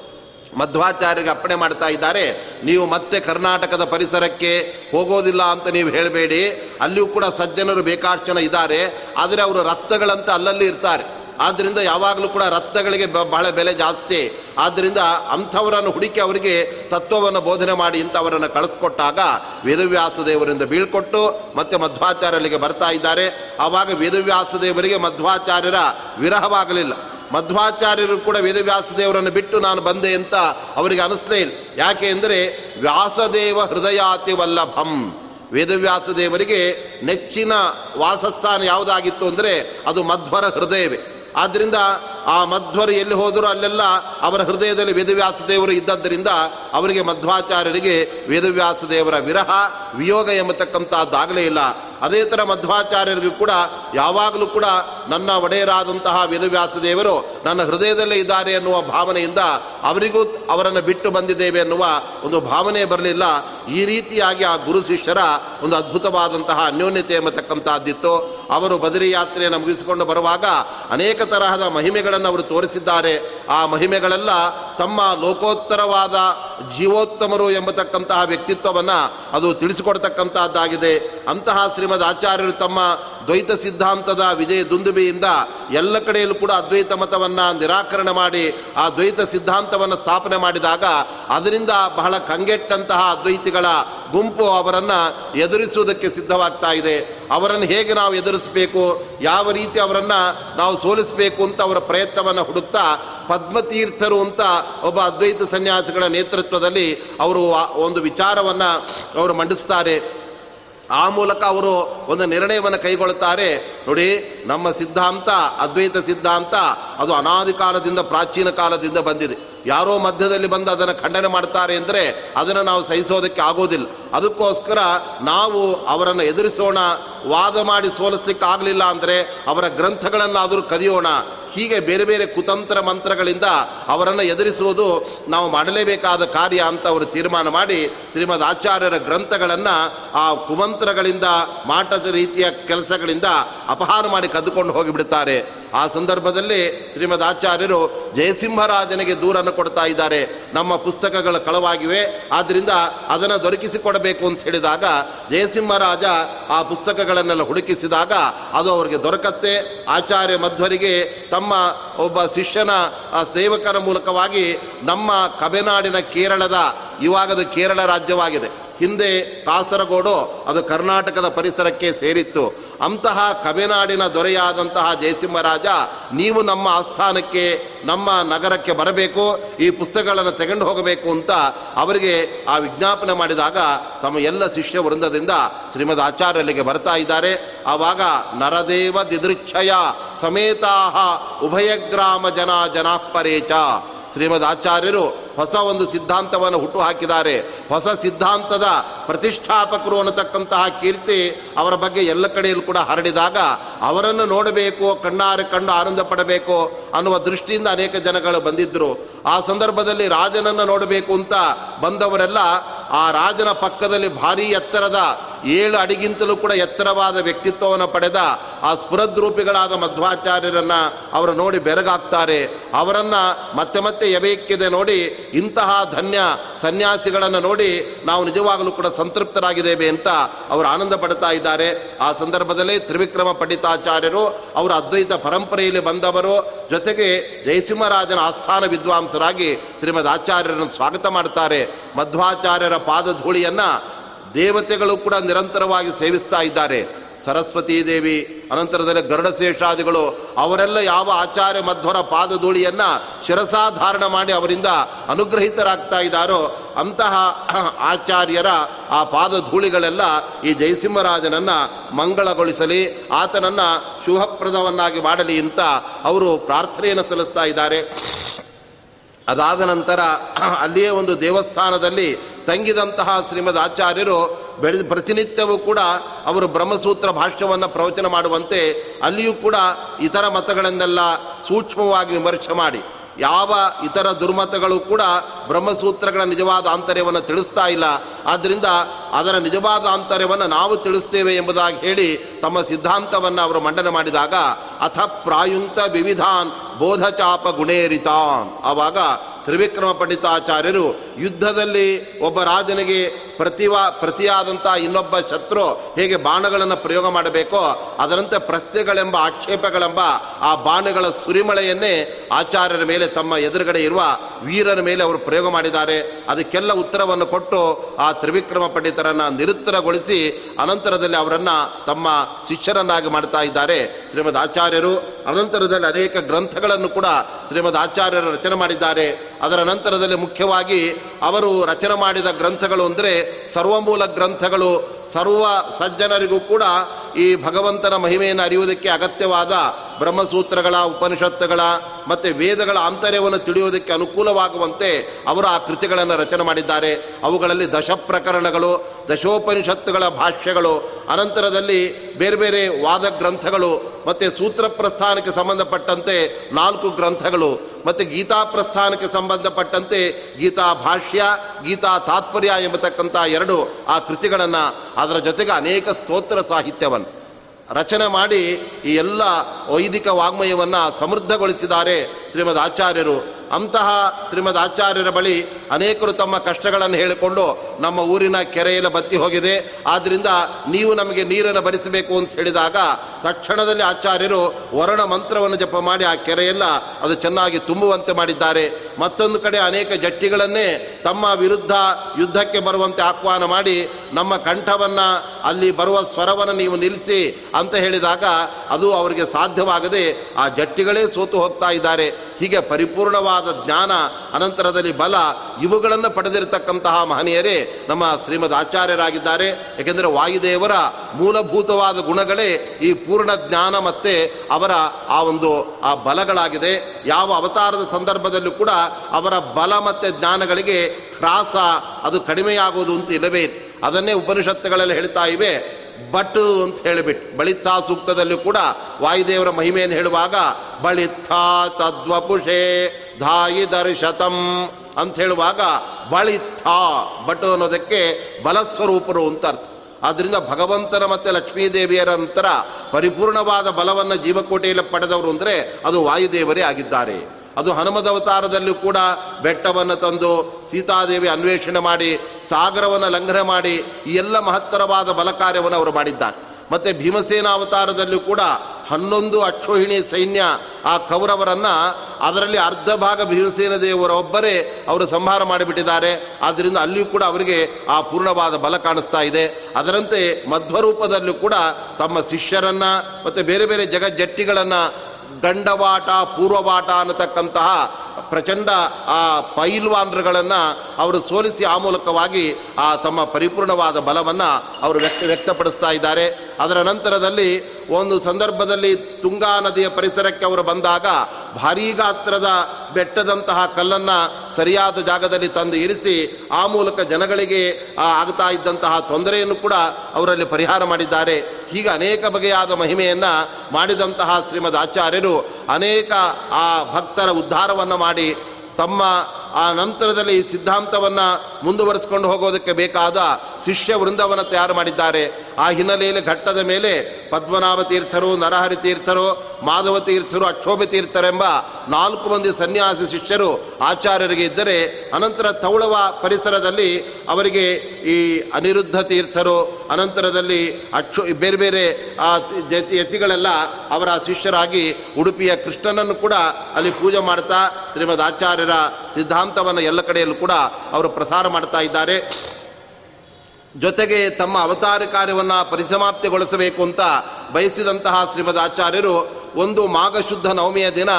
ಮಧ್ವಾಚಾರ್ಯರಿಗೆ ಅಪ್ಪಣೆ ಮಾಡ್ತಾ ಇದ್ದಾರೆ. ನೀವು ಮತ್ತೆ ಕರ್ನಾಟಕದ ಪರಿಸರಕ್ಕೆ ಹೋಗೋದಿಲ್ಲ ಅಂತ ನೀವು ಹೇಳಬೇಡಿ. ಅಲ್ಲಿಯೂ ಕೂಡ ಸಜ್ಜನರು ಬೇಕಾಷ್ಟು ಜನ ಇದ್ದಾರೆ. ಆದರೆ ಅವರು ರತ್ನಗಳಂತ ಅಲ್ಲಲ್ಲಿ ಇರ್ತಾರೆ. ಆದ್ದರಿಂದ ಯಾವಾಗಲೂ ಕೂಡ ರತ್ನಗಳಿಗೆ ಬಹಳ ಬೆಲೆ ಜಾಸ್ತಿ. ಆದ್ದರಿಂದ ಅಂಥವರನ್ನು ಹುಡುಕಿ ಅವರಿಗೆ ತತ್ವವನ್ನು ಬೋಧನೆ ಮಾಡಿ ಇಂಥವರನ್ನು ಕಳಿಸ್ಕೊಟ್ಟಾಗ ವೇದವ್ಯಾಸ ದೇವರಿಂದ ಬೀಳ್ಕೊಟ್ಟು ಮತ್ತೆ ಮಧ್ವಾಚಾರ್ಯರಿಗೆ ಬರ್ತಾ ಇದ್ದಾರೆ. ಆವಾಗ ವೇದವ್ಯಾಸ ದೇವರಿಗೆ ಮಧ್ವಾಚಾರ್ಯರ ವಿರಹವಾಗಲಿಲ್ಲ. ಮಧ್ವಾಚಾರ್ಯರು ಕೂಡ ವೇದವ್ಯಾಸ ದೇವರನ್ನು ಬಿಟ್ಟು ನಾನು ಬಂದೆ ಅಂತ ಅವರಿಗೆ ಅನಿಸ್ಲೇ ಇಲ್ಲ. ಯಾಕೆ ಅಂದರೆ ವ್ಯಾಸದೇವ ಹೃದಯಾತಿ ವಲ್ಲಭಂ. ವೇದವ್ಯಾಸ ದೇವರಿಗೆ ನೆಚ್ಚಿನ ವಾಸಸ್ಥಾನ ಯಾವುದಾಗಿತ್ತು ಅಂದರೆ ಅದು ಮಧ್ವರ ಹೃದಯವೇ. ಆದ್ದರಿಂದ ಆ ಮಧ್ವರು ಎಲ್ಲಿ ಹೋದರೂ ಅಲ್ಲೆಲ್ಲ ಅವರ ಹೃದಯದಲ್ಲಿ ವೇದವ್ಯಾಸ ದೇವರು ಇದ್ದದ್ದರಿಂದ ಅವರಿಗೆ ಮಧ್ವಾಚಾರ್ಯರಿಗೆ ವೇದವ್ಯಾಸ ದೇವರ ವಿರಹ, ವಿಯೋಗ ಎಂಬತಕ್ಕಂಥದ್ದಾಗಲೇ ಇಲ್ಲ. ಅದೇ ಥರ ಮಧ್ವಾಚಾರ್ಯರಿಗೂ ಕೂಡ ಯಾವಾಗಲೂ ಕೂಡ ನನ್ನ ಒಡೆಯರಾದಂತಹ ವೇದವ್ಯಾಸ ದೇವರು ನನ್ನ ಹೃದಯದಲ್ಲೇ ಇದ್ದಾರೆ ಎನ್ನುವ ಭಾವನೆಯಿಂದ ಅವರಿಗೂ ಅವರನ್ನು ಬಿಟ್ಟು ಬಂದಿದ್ದೇವೆ ಎನ್ನುವ ಒಂದು ಭಾವನೆ ಬರಲಿಲ್ಲ. ಈ ರೀತಿಯಾಗಿ ಆ ಗುರು ಶಿಷ್ಯರ ಒಂದು ಅದ್ಭುತವಾದಂತಹ ಅನ್ಯೋನ್ಯತೆ ಎಂಬತಕ್ಕಂಥದ್ದಿತ್ತು. ಅವರು ಬದರಿ ಯಾತ್ರೆಯನ್ನು ಮುಗಿಸಿಕೊಂಡು ಬರುವಾಗ ಅನೇಕ ತರಹದ ಮಹಿಮೆಗಳನ್ನು ಅವರು ತೋರಿಸಿದ್ದಾರೆ. ಆ ಮಹಿಮೆಗಳೆಲ್ಲ ತಮ್ಮ ಲೋಕೋತ್ತರವಾದ ಜೀವೋತ್ತಮರು ಎಂಬತಕ್ಕಂತಹ ವ್ಯಕ್ತಿತ್ವವನ್ನು ಅದು ತಿಳಿಸಿಕೊಡ್ತಕ್ಕಂಥದ್ದಾಗಿದೆ ಅಂತಹ ಶ್ರೀಮದ್ ಆಚಾರ್ಯರು ತಮ್ಮ ದ್ವೈತ ಸಿದ್ಧಾಂತದ ವಿಜಯ ದುಂದುಬೆಯಿಂದ ಎಲ್ಲ ಕಡೆಯಲ್ಲೂ ಕೂಡ ಅದ್ವೈತ ಮತವನ್ನು ನಿರಾಕರಣೆ ಮಾಡಿ, ಆ ದ್ವೈತ ಸಿದ್ಧಾಂತವನ್ನು ಸ್ಥಾಪನೆ ಮಾಡಿದಾಗ ಅದರಿಂದ ಬಹಳ ಕಂಗೆಟ್ಟಂತಹ ಅದ್ವೈತಿಗಳ ಗುಂಪು ಅವರನ್ನು ಎದುರಿಸುವುದಕ್ಕೆ ಸಿದ್ಧವಾಗ್ತಾ ಇದೆ. ಅವರನ್ನು ಹೇಗೆ ನಾವು ಎದುರಿಸಬೇಕು, ಯಾವ ರೀತಿ ಅವರನ್ನು ನಾವು ಸೋಲಿಸಬೇಕು ಅಂತ ಅವರ ಪ್ರಯತ್ನವನ್ನು ಹುಡುಕ್ತಾ ಪದ್ಮತೀರ್ಥರು ಅಂತ ಒಬ್ಬ ಅದ್ವೈತ ಸನ್ಯಾಸಿಗಳ ನೇತೃತ್ವದಲ್ಲಿ ಅವರು ಒಂದು ವಿಚಾರವನ್ನು ಅವರು ಮಂಡಿಸ್ತಾರೆ. ಆ ಮೂಲಕ ಅವರು ಒಂದು ನಿರ್ಣಯವನ್ನು ಕೈಗೊಳ್ಳುತ್ತಾರೆ. ನೋಡಿ, ನಮ್ಮ ಸಿದ್ಧಾಂತ, ಅದ್ವೈತ ಸಿದ್ಧಾಂತ, ಅದು ಅನಾದಿ ಕಾಲದಿಂದ ಪ್ರಾಚೀನ ಕಾಲದಿಂದ ಬಂದಿದೆ. ಯಾರೋ ಮಧ್ಯದಲ್ಲಿ ಬಂದು ಅದನ್ನು ಖಂಡನೆ ಮಾಡ್ತಾರೆ ಅಂದರೆ ಅದನ್ನು ನಾವು ಸಹಿಸೋದಕ್ಕೆ ಆಗೋದಿಲ್ಲ. ಅದಕ್ಕೋಸ್ಕರ ನಾವು ಅವರನ್ನು ಎದುರಿಸೋಣ, ವಾದ ಮಾಡಿ ಸೋಲಿಸ್ಲಿಕ್ಕೆ ಆಗಲಿಲ್ಲ ಅಂದರೆ ಅವರ ಗ್ರಂಥಗಳನ್ನಾದರೂ ಕದಿಯೋಣ. ಹೀಗೆ ಬೇರೆ ಬೇರೆ ಕುತಂತ್ರ ಮಂತ್ರಗಳಿಂದ ಅವರನ್ನು ಎದುರಿಸುವುದು ನಾವು ಮಾಡಲೇಬೇಕಾದ ಕಾರ್ಯ ಅಂತ ಅವರು ತೀರ್ಮಾನ ಮಾಡಿ ಶ್ರೀಮದ್ ಆಚಾರ್ಯರ ಗ್ರಂಥಗಳನ್ನು ಆ ಕುಮಂತ್ರಗಳಿಂದ, ಮಾಟದ ರೀತಿಯ ಕೆಲಸಗಳಿಂದ ಅಪಹಾರ ಮಾಡಿ ಕದ್ದುಕೊಂಡು ಹೋಗಿಬಿಡ್ತಾರೆ. ಆ ಸಂದರ್ಭದಲ್ಲಿ ಶ್ರೀಮದ್ ಆಚಾರ್ಯರು ಜಯಸಿಂಹರಾಜನಿಗೆ ದೂರನ್ನು ಕೊಡ್ತಾ ಇದ್ದಾರೆ. ನಮ್ಮ ಪುಸ್ತಕಗಳು ಕಳವಾಗಿವೆ. ಆದ್ದರಿಂದ ಅದನ್ನು ದೊರಕಿಸಿಕೊಡಬೇಕು ಅಂತ ಹೇಳಿದಾಗ ಜಯಸಿಂಹರಾಜ ಆ ಪುಸ್ತಕಗಳನ್ನೆಲ್ಲ ಹುಡುಕಿಸಿದಾಗ ಅದು ಅವರಿಗೆ ದೊರಕತ್ತೆ. ಆಚಾರ್ಯ ಮಧ್ವರಿಗೆ ತಮ್ಮ ಒಬ್ಬ ಶಿಷ್ಯನ ಸೇವಕರ ಮೂಲಕವಾಗಿ ನಮ್ಮ ಕಬೆನಾಡಿನ ಕೇರಳದ, ಇವಾಗದು ಕೇರಳ ರಾಜ್ಯವಾಗಿದೆ. ಹಿಂದೆ ಕಾಸರಗೋಡು, ಅದು ಕರ್ನಾಟಕದ ಪರಿಸರಕ್ಕೆ ಸೇರಿತ್ತು. ಅಂತಹ ಕಬೆನಾಡಿನ ದೊರೆಯಾದಂತಹ ಜಯಸಿಂಹರಾಜ ನೀವು ನಮ್ಮ ಆಸ್ಥಾನಕ್ಕೆ, ನಮ್ಮ ನಗರಕ್ಕೆ ಬರಬೇಕು, ಈ ಪುಸ್ತಕಗಳನ್ನು ತೆಗೆದು ಹೋಗಬೇಕು ಅಂತ ಅವರಿಗೆ ಆ ವಿಜ್ಞಾಪನೆ ಮಾಡಿದಾಗ ತಮ್ಮ ಎಲ್ಲ ಶಿಷ್ಯ ವೃಂದದಿಂದ ಶ್ರೀಮದ್ ಆಚಾರ್ಯರಿಗೆ ಬರ್ತಾ ಇದ್ದಾರೆ. ಆವಾಗ ನರದೇವ ದಿದೃಚ್ಛಯ ಸಮೇತಾಹ ಉಭಯ ಗ್ರಾಮ ಜನ ಜನಾಪರೇಚ ಶ್ರೀಮದ್ ಆಚಾರ್ಯರು ಹೊಸ ಒಂದು ಸಿದ್ಧಾಂತವನ್ನು ಹುಟ್ಟು ಹಾಕಿದ್ದಾರೆ. ಹೊಸ ಸಿದ್ಧಾಂತದ ಪ್ರತಿಷ್ಠಾಪಕರು ಅನ್ನತಕ್ಕಂತಹ ಕೀರ್ತಿ ಅವರ ಬಗ್ಗೆ ಎಲ್ಲ ಕಡೆಯಲ್ಲೂ ಕೂಡ ಹರಡಿದಾಗ ಅವರನ್ನು ನೋಡಬೇಕು, ಕಣ್ಣಾರೆ ಕಂಡು ಆನಂದ ಪಡಬೇಕು ಅನ್ನುವ ದೃಷ್ಟಿಯಿಂದ ಅನೇಕ ಜನಗಳು ಬಂದಿದ್ದರು ಆ ಸಂದರ್ಭದಲ್ಲಿ ರಾಜನನ್ನು ನೋಡಬೇಕು ಅಂತ ಬಂದವರೆಲ್ಲ ಆ ರಾಜನ ಪಕ್ಕದಲ್ಲಿ ಭಾರೀ ಎತ್ತರದ ಏಳು ಅಡಿಗಿಂತಲೂ ಕೂಡ ಎತ್ತರವಾದ ವ್ಯಕ್ತಿತ್ವವನ್ನು ಪಡೆದ ಆ ಸ್ಫುರದ್ರೂಪಿಗಳಾದ ಮಧ್ವಾಚಾರ್ಯರನ್ನ ಅವರು ನೋಡಿ ಬೆರಗಾಗ್ತಾರೆ. ಅವರನ್ನು ಮತ್ತೆ ಮತ್ತೆ ಎಬೇಕಿದೆ ನೋಡಿ ಇಂತಹ ಧನ್ಯ ಸನ್ಯಾಸಿಗಳನ್ನು ನೋಡಿ ನಾವು ನಿಜವಾಗಲೂ ಕೂಡ ಸಂತೃಪ್ತರಾಗಿದ್ದೇವೆ ಅಂತ ಅವರು ಆನಂದ ಪಡ್ತಾ ಇದ್ದಾರೆ. ಆ ಸಂದರ್ಭದಲ್ಲಿ ತ್ರಿವಿಕ್ರಮ ಪಂಡಿತಾಚಾರ್ಯರು ಅವರ ಅದ್ವೈತ ಪರಂಪರೆಯಲ್ಲಿ ಬಂದವರು, ಜೊತೆಗೆ ಜಯಸಿಂಹರಾಜನ ಆಸ್ಥಾನ ವಿದ್ವಾಂಸರಾಗಿ ಶ್ರೀಮದ್ ಆಚಾರ್ಯರನ್ನು ಸ್ವಾಗತ ಮಾಡ್ತಾರೆ. ಮಧ್ವಾಚಾರ್ಯರ ಪಾದಧೂಳಿಯನ್ನು ದೇವತೆಗಳು ಕೂಡ ನಿರಂತರವಾಗಿ ಸೇವಿಸ್ತಾ ಇದ್ದಾರೆ. ಸರಸ್ವತೀ ದೇವಿ, ಅನಂತರದಲ್ಲಿ ಗರುಡಶೇಷಾದಿಗಳು ಅವರೆಲ್ಲ ಯಾವ ಆಚಾರ್ಯ ಮಧ್ವರ ಪಾದಧೂಳಿಯನ್ನು ಶಿರಸಾಧಾರಣ ಮಾಡಿ ಅವರಿಂದ ಅನುಗ್ರಹಿತರಾಗ್ತಾ ಇದ್ದಾರೋ, ಅಂತಹ ಆಚಾರ್ಯರ ಆ ಪಾದಧೂಳಿಗಳೆಲ್ಲ ಈ ಜಯಸಿಂಹರಾಜನನ್ನು ಮಂಗಳಗೊಳಿಸಲಿ, ಆತನನ್ನು ಶುಭಪ್ರದವನ್ನಾಗಿ ಮಾಡಲಿ ಅಂತ ಅವರು ಪ್ರಾರ್ಥನೆಯನ್ನು ಸಲ್ಲಿಸ್ತಾ ಇದ್ದಾರೆ. ಅದಾದ ನಂತರ ಅಲ್ಲಿಯೇ ಒಂದು ದೇವಸ್ಥಾನದಲ್ಲಿ ತಂಗಿದಂತಹ ಶ್ರೀಮದ್ ಆಚಾರ್ಯರು ಬೆಳೆದ ಪ್ರತಿನಿತ್ಯವೂ ಕೂಡ ಅವರು ಬ್ರಹ್ಮಸೂತ್ರ ಭಾಷ್ಯವನ್ನು ಪ್ರವಚನ ಮಾಡುವಂತೆ ಅಲ್ಲಿಯೂ ಕೂಡ ಇತರ ಮತಗಳನ್ನೆಲ್ಲ ಸೂಕ್ಷ್ಮವಾಗಿ ವಿಮರ್ಶೆ ಮಾಡಿ. ಯಾವ ಇತರ ದುರ್ಮತಗಳು ಕೂಡ ಬ್ರಹ್ಮಸೂತ್ರಗಳ ನಿಜವಾದ ಆಂತರ್ಯವನ್ನು ತಿಳಿಸ್ತಾ ಇಲ್ಲ. ಆದ್ದರಿಂದ ಅದರ ನಿಜವಾದ ಆಂತರ್ಯವನ್ನು ನಾವು ತಿಳಿಸ್ತೇವೆ ಎಂಬುದಾಗಿ ಹೇಳಿ ತಮ್ಮ ಸಿದ್ಧಾಂತವನ್ನು ಅವರು ಮಂಡನೆ ಮಾಡಿದಾಗ, ಅಥ ಪ್ರಾಯುಂಕ್ತ ವಿವಿಧಾನ್ ಬೋಧಚಾಪ ಗುಣೇರಿತಾನ್. ಆವಾಗ ತ್ರಿವಿಕ್ರಮ ಪಂಡಿತಾಚಾರ್ಯರು ಯುದ್ಧದಲ್ಲಿ ಒಬ್ಬ ರಾಜನಿಗೆ ಪ್ರತಿವಾ ಪ್ರತಿಯಾದಂಥ ಇನ್ನೊಬ್ಬ ಶತ್ರು ಹೇಗೆ ಬಾಣಗಳನ್ನು ಪ್ರಯೋಗ ಮಾಡಬೇಕೋ ಅದರಂತೆ ಪ್ರಶ್ನೆಗಳೆಂಬ ಆಕ್ಷೇಪಗಳೆಂಬ ಆ ಬಾಣಗಳ ಸುರಿಮಳೆಯನ್ನೇ ಆಚಾರ್ಯರ ಮೇಲೆ ತಮ್ಮ ಎದುರುಗಡೆ ಇರುವ ವೀರರ ಮೇಲೆ ಅವರು ಪ್ರಯೋಗ ಮಾಡಿದ್ದಾರೆ. ಅದಕ್ಕೆಲ್ಲ ಉತ್ತರವನ್ನು ಕೊಟ್ಟು ಆ ತ್ರಿವಿಕ್ರಮ ಪಂಡಿತರನ್ನು ನಿರುತ್ತರಗೊಳಿಸಿ ಅನಂತರದಲ್ಲಿ ಅವರನ್ನು ತಮ್ಮ ಶಿಷ್ಯರನ್ನಾಗಿ ಮಾಡ್ತಾ ಇದ್ದಾರೆ ಶ್ರೀಮದ್ ಆಚಾರ್ಯರು. ಅನಂತರದಲ್ಲಿ ಅನೇಕ ಗ್ರಂಥಗಳನ್ನು ಕೂಡ ಶ್ರೀಮದ್ ಆಚಾರ್ಯರು ರಚನೆ ಮಾಡಿದ್ದಾರೆ. ಅದರ ನಂತರದಲ್ಲಿ ಮುಖ್ಯವಾಗಿ ಅವರು ರಚನೆ ಮಾಡಿದ ಗ್ರಂಥಗಳು ಅಂದರೆ ಸರ್ವಮೂಲ ಗ್ರಂಥಗಳು, ಸರ್ವ ಸಜ್ಜನರಿಗೂ ಕೂಡ ಈ ಭಗವಂತನ ಮಹಿಮೆಯನ್ನು ಅರಿಯುವುದಕ್ಕೆ ಅಗತ್ಯವಾದ ಬ್ರಹ್ಮಸೂತ್ರಗಳ, ಉಪನಿಷತ್ತುಗಳ ಮತ್ತು ವೇದಗಳ ಆಂತರ್ಯವನ್ನು ತಿಳಿಯುವುದಕ್ಕೆ ಅನುಕೂಲವಾಗುವಂತೆ ಅವರು ಆ ಕೃತಿಗಳನ್ನು ರಚನೆ ಮಾಡಿದ್ದಾರೆ. ಅವುಗಳಲ್ಲಿ ದಶ ಪ್ರಕರಣಗಳು ದಶೋಪನಿಷತ್ತುಗಳ ಭಾಷ್ಯಗಳು, ಅನಂತರದಲ್ಲಿ ಬೇರೆ ಬೇರೆ ವಾದ ಗ್ರಂಥಗಳು ಮತ್ತು ಸೂತ್ರ ಪ್ರಸ್ಥಾನಕ್ಕೆ ಸಂಬಂಧಪಟ್ಟಂತೆ ನಾಲ್ಕು ಗ್ರಂಥಗಳು ಮತ್ತು ಗೀತಾ ಪ್ರಸ್ಥಾನಕ್ಕೆ ಸಂಬಂಧಪಟ್ಟಂತೆ ಗೀತಾ ಭಾಷ್ಯ, ಗೀತಾ ತಾತ್ಪರ್ಯ ಎಂಬತಕ್ಕಂಥ ಎರಡು ಆ ಕೃತಿಗಳನ್ನು ಅದರ ಜೊತೆಗೆ ಅನೇಕ ಸ್ತೋತ್ರ ಸಾಹಿತ್ಯವನ್ನು ರಚನೆ ಮಾಡಿ ಈ ಎಲ್ಲ ವೈದಿಕ ವಾಗ್ಮಯವನ್ನು ಸಮೃದ್ಧಗೊಳಿಸಿದ್ದಾರೆ ಶ್ರೀಮದ್ ಆಚಾರ್ಯರು. ಅಂತಹ ಶ್ರೀಮದ್ ಆಚಾರ್ಯರ ಬಳಿ ಅನೇಕರು ತಮ್ಮ ಕಷ್ಟಗಳನ್ನು ಹೇಳಿಕೊಂಡು ನಮ್ಮ ಊರಿನ ಕೆರೆಯಲ್ಲಿ ಬತ್ತಿ ಹೋಗಿದೆ. ಆದ್ದರಿಂದ ನೀವು ನಮಗೆ ನೀರನ್ನು ಭರಿಸಬೇಕು ಅಂತ ಹೇಳಿದಾಗ ತಕ್ಷಣದಲ್ಲಿ ಆಚಾರ್ಯರು ವರ್ಣ ಮಂತ್ರವನ್ನು ಜಪ ಮಾಡಿ ಆ ಕೆರೆಯೆಲ್ಲ ಅದು ಚೆನ್ನಾಗಿ ತುಂಬುವಂತೆ ಮಾಡಿದ್ದಾರೆ. ಮತ್ತೊಂದು ಕಡೆ ಅನೇಕ ಜಟ್ಟಿಗಳನ್ನೇ ತಮ್ಮ ವಿರುದ್ಧ ಯುದ್ಧಕ್ಕೆ ಬರುವಂತೆ ಆಹ್ವಾನ ಮಾಡಿ ನಮ್ಮ ಕಂಠವನ್ನು ಅಲ್ಲಿ ಬರುವ ಸ್ವರವನ್ನು ನೀವು ನಿಲ್ಲಿಸಿ ಅಂತ ಹೇಳಿದಾಗ ಅದು ಅವರಿಗೆ ಸಾಧ್ಯವಾಗದೆ ಆ ಜಟ್ಟಿಗಳೇ ಸೋತು ಹೋಗ್ತಾ ಇದ್ದಾರೆ. ಹೀಗೆ ಪರಿಪೂರ್ಣವಾದ ಜ್ಞಾನ, ಅನಂತರದಲ್ಲಿ ಬಲ, ಇವುಗಳನ್ನು ಪಡೆದಿರತಕ್ಕಂತಹ ಮಹನೀಯರೇ, ನಮ್ಮ ಶ್ರೀಮದ್ ಆಚಾರ್ಯರಾಗಿದ್ದಾರೆ. ಏಕೆಂದರೆ ವಾಯುದೇವರ ಮೂಲಭೂತವಾದ ಗುಣಗಳೇ ಈ ಪೂರ್ಣ ಜ್ಞಾನ ಮತ್ತು ಅವರ ಆ ಒಂದು, ಆ ಬಲಗಳಾಗಿದೆ. ಯಾವ ಅವತಾರದ ಸಂದರ್ಭದಲ್ಲೂ ಕೂಡ ಅವರ ಬಲ ಮತ್ತು ಜ್ಞಾನಗಳಿಗೆ ಹ್ರಾಸ ಅದು ಕಡಿಮೆಯಾಗುವುದು ಅಂತ ಇಲ್ಲವೇ? ಅದನ್ನೇ ಉಪನಿಷತ್ತುಗಳಲ್ಲಿ ಹೇಳ್ತಾ ಇವೆ. ಬಟ್ ಅಂತ ಹೇಳಿಬಿಟ್ಟು ಬಳಿತ್ತಾ ಸೂಕ್ತದಲ್ಲೂ ಕೂಡ ವಾಯುದೇವರ ಮಹಿಮೆಯನ್ನು ಹೇಳುವಾಗ ಬಳಿತ್ತಾ ತದ್ವಪುಷೇ ಧಾಯಿ ದರ್ಶತಂ ಅಂತ ಹೇಳುವಾಗ ಬಳಿತ್ತಾ ಬಟ್ ಅನ್ನೋದಕ್ಕೆ ಬಲಸ್ವರೂಪರು ಅಂತ ಅರ್ಥ. ಆದ್ದರಿಂದ ಭಗವಂತನ ಮತ್ತು ಲಕ್ಷ್ಮೀದೇವಿಯರ ನಂತರ ಪರಿಪೂರ್ಣವಾದ ಬಲವನ್ನು ಜೀವಕೋಟೆಯಲ್ಲಿ ಪಡೆದವರು ಅಂದರೆ ಅದು ವಾಯುದೇವರೇ ಆಗಿದ್ದಾರೆ. ಅದು ಹನುಮದವತಾರದಲ್ಲೂ ಕೂಡ ಬೆಟ್ಟವನ್ನು ತಂದು ಸೀತಾದೇವಿ ಅನ್ವೇಷಣೆ ಮಾಡಿ, ಸಾಗರವನ್ನು ಲಂಘನೆ ಮಾಡಿ, ಈ ಎಲ್ಲ ಮಹತ್ತರವಾದ ಬಲ ಕಾರ್ಯವನ್ನು ಅವರು ಮಾಡಿದ್ದಾರೆ. ಮತ್ತು ಭೀಮಸೇನ ಅವತಾರದಲ್ಲೂ ಕೂಡ ಹನ್ನೊಂದು ಅಕ್ಷೋಹಿಣಿ ಸೈನ್ಯ ಆ ಕೌರವರನ್ನು ಅದರಲ್ಲಿ ಅರ್ಧ ಭಾಗ ಭೀಮಸೇನ ದೇವರೊಬ್ಬರೇ ಅವರು ಸಂಹಾರ ಮಾಡಿಬಿಟ್ಟಿದ್ದಾರೆ. ಆದ್ದರಿಂದ ಅಲ್ಲಿಯೂ ಕೂಡ ಅವರಿಗೆ ಆ ಪೂರ್ಣವಾದ ಬಲ ಕಾಣಿಸ್ತಾ ಇದೆ. ಅದರಂತೆ ಮಧ್ವರೂಪದಲ್ಲೂ ಕೂಡ ತಮ್ಮ ಶಿಷ್ಯರನ್ನು ಮತ್ತು ಬೇರೆ ಬೇರೆ ಜಗಜ್ಜಟ್ಟಿಗಳನ್ನು ಗಂಡವಾಟ, ಪೂರ್ವವಾಟ ಅನ್ನತಕ್ಕಂತಹ ಪ್ರಚಂಡ ಆ ಪೈಲ್ವಾನ್ರುಗಳನ್ನು ಅವರು ಸೋಲಿಸಿ ಆ ಮೂಲಕವಾಗಿ ಆ ತಮ್ಮ ಪರಿಪೂರ್ಣವಾದ ಬಲವನ್ನು ಅವರು ವ್ಯಕ್ತ, ವ್ಯಕ್ತಪಡಿಸ್ತಾ ಇದ್ದಾರೆ. ಅದರ ನಂತರದಲ್ಲಿ ಒಂದು ಸಂದರ್ಭದಲ್ಲಿ ತುಂಗಾ ನದಿಯ ಪರಿಸರಕ್ಕೆ ಅವರು ಬಂದಾಗ ಭಾರೀ ಗಾತ್ರದ ಬೆಟ್ಟದಂತಹ ಕಲ್ಲನ್ನು ಸರಿಯಾದ ಜಾಗದಲ್ಲಿ ತಂದು ಇರಿಸಿ ಆ ಮೂಲಕ ಜನಗಳಿಗೆ ಆಗ್ತಾ ಇದ್ದಂತಹ ತೊಂದರೆಯನ್ನು ಕೂಡ ಅವರಲ್ಲಿ ಪರಿಹಾರ ಮಾಡಿದ್ದಾರೆ. ಹೀಗೆ ಅನೇಕ ಬಗೆಯಾದ ಮಹಿಮೆಯನ್ನು ಮಾಡಿದಂತಹ ಶ್ರೀಮದ್ ಆಚಾರ್ಯರು ಅನೇಕ, ಆ, ಭಕ್ತರ ಉದ್ಧಾರವನ್ನು ಮಾಡಿ ತಮ್ಮ, ಆ, ನಂತರದಲ್ಲಿ ಸಿದ್ಧಾಂತವನ್ನು ಮುಂದುವರಿಸಿಕೊಂಡು ಹೋಗೋದಕ್ಕೆ ಬೇಕಾದ ಶಿಷ್ಯ ವೃಂದವನ್ನು ತಯಾರು ಮಾಡಿದ್ದಾರೆ. ಆ ಹಿನ್ನೆಲೆಯಲ್ಲಿ ಘಟ್ಟದ ಮೇಲೆ ಪದ್ಮನಾಭ ತೀರ್ಥರು, ನರಹರಿ ತೀರ್ಥರು, ಮಾಧವ ತೀರ್ಥರು ಅಕ್ಷೋಭ ತೀರ್ಥರೆಂಬ ನಾಲ್ಕು ಮಂದಿ ಸನ್ಯಾಸಿ ಶಿಷ್ಯರು ಆಚಾರ್ಯರಿಗೆ ಇದ್ದರೆ, ಅನಂತರ ತೌಳವ ಪರಿಸರದಲ್ಲಿ ಅವರಿಗೆ ಈ ಅನಿರುದ್ಧ ತೀರ್ಥರು, ಅನಂತರದಲ್ಲಿ ಅಕ್ಷೋ, ಬೇರೆ ಬೇರೆ, ಆ ಯತಿಗಳೆಲ್ಲ ಅವರ ಶಿಷ್ಯರಾಗಿ ಉಡುಪಿಯ ಕೃಷ್ಣನನ್ನು ಕೂಡ ಅಲ್ಲಿ ಪೂಜೆ ಮಾಡ್ತಾ ಶ್ರೀಮದ್ ಆಚಾರ್ಯರ ಸಿದ್ಧಾಂತವನ್ನು ಎಲ್ಲ ಕಡೆಯಲ್ಲೂ ಕೂಡ ಅವರು ಪ್ರಸಾರ ಮಾಡ್ತಾ ಇದ್ದಾರೆ. ಜೊತೆಗೆ ತಮ್ಮ ಅವತಾರ ಕಾರ್ಯವನ್ನು ಪರಿಸಮಾಪ್ತಿಗೊಳಿಸಬೇಕು ಅಂತ ಬಯಸಿದಂತಹ ಶ್ರೀಮದ್ ಆಚಾರ್ಯರು ಒಂದು ಮಾಘಶುದ್ಧ ನವಮಿಯ ದಿನ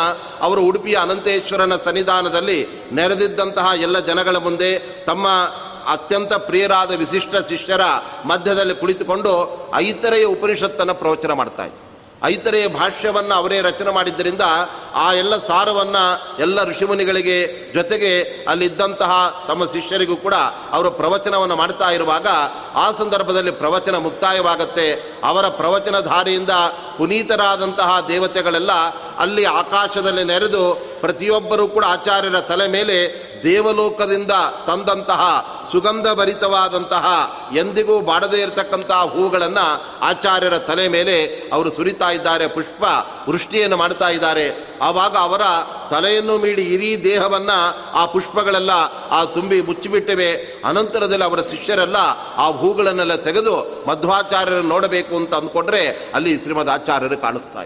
ಅವರು ಉಡುಪಿಯ ಅನಂತೇಶ್ವರನ ಸನ್ನಿಧಾನದಲ್ಲಿ ನೆರೆದಿದ್ದಂತಹ ಎಲ್ಲ ಜನಗಳ ಮುಂದೆ ತಮ್ಮ ಅತ್ಯಂತ ಪ್ರಿಯರಾದ ವಿಶಿಷ್ಟ ಶಿಷ್ಯರ ಮಧ್ಯದಲ್ಲಿ ಕುಳಿತುಕೊಂಡು ಐತರೆಯ ಉಪನಿಷತ್ತನ್ನು ಪ್ರವಚನ ಮಾಡ್ತಾ ಐತರೆಯ ಭಾಷ್ಯವನ್ನು ಅವರೇ ರಚನೆ ಮಾಡಿದ್ದರಿಂದ ಆ ಎಲ್ಲ ಸಾರವನ್ನು ಎಲ್ಲ ಋಷಿಮುನಿಗಳಿಗೆ ಜೊತೆಗೆ ಅಲ್ಲಿದ್ದಂತಹ ತಮ್ಮ ಶಿಷ್ಯರಿಗೂ ಕೂಡ ಅವರು ಪ್ರವಚನವನ್ನು ಮಾಡ್ತಾ ಇರುವಾಗ ಆ ಸಂದರ್ಭದಲ್ಲಿ ಪ್ರವಚನ ಮುಕ್ತಾಯವಾಗತ್ತೆ. ಅವರ ಪ್ರವಚನಧಾರಿಯಿಂದ ಪುನೀತರಾದಂತಹ ದೇವತೆಗಳೆಲ್ಲ ಅಲ್ಲಿ ಆಕಾಶದಲ್ಲಿ ನೆರೆದು ಪ್ರತಿಯೊಬ್ಬರೂ ಕೂಡ ಆಚಾರ್ಯರ ತಲೆ ಮೇಲೆ ದೇವಲೋಕದಿಂದ ತಂದಂತಹ ಸುಗಂಧ ಭರಿತವಾದಂತಹ ಎಂದಿಗೂ ಬಾಡದೇ ಇರತಕ್ಕಂತಹ ಹೂಗಳನ್ನು ಆಚಾರ್ಯರ ತಲೆ ಮೇಲೆ ಅವರು ಸುರಿತಾ ಇದ್ದಾರೆ, ಪುಷ್ಪ ವೃಷ್ಟಿಯನ್ನು ಮಾಡ್ತಾ ಇದ್ದಾರೆ. ಆವಾಗ ಅವರ ತಲೆಯನ್ನು ಮೀಡಿ ಇಡೀ ದೇಹವನ್ನು ಆ ಪುಷ್ಪಗಳೆಲ್ಲ ಆ ತುಂಬಿ ಮುಚ್ಚಿಬಿಟ್ಟಿವೆ. ಅನಂತರದಲ್ಲಿ ಅವರ ಶಿಷ್ಯರೆಲ್ಲ ಆ ಹೂಗಳನ್ನೆಲ್ಲ ತೆಗೆದು ಮಧ್ವಾಚಾರ್ಯರನ್ನು ನೋಡಬೇಕು ಅಂತ ಅಂದ್ಕೊಂಡ್ರೆ ಅಲ್ಲಿ ಶ್ರೀಮದ್ ಆಚಾರ್ಯರು ಕಾಣಿಸ್ತಾ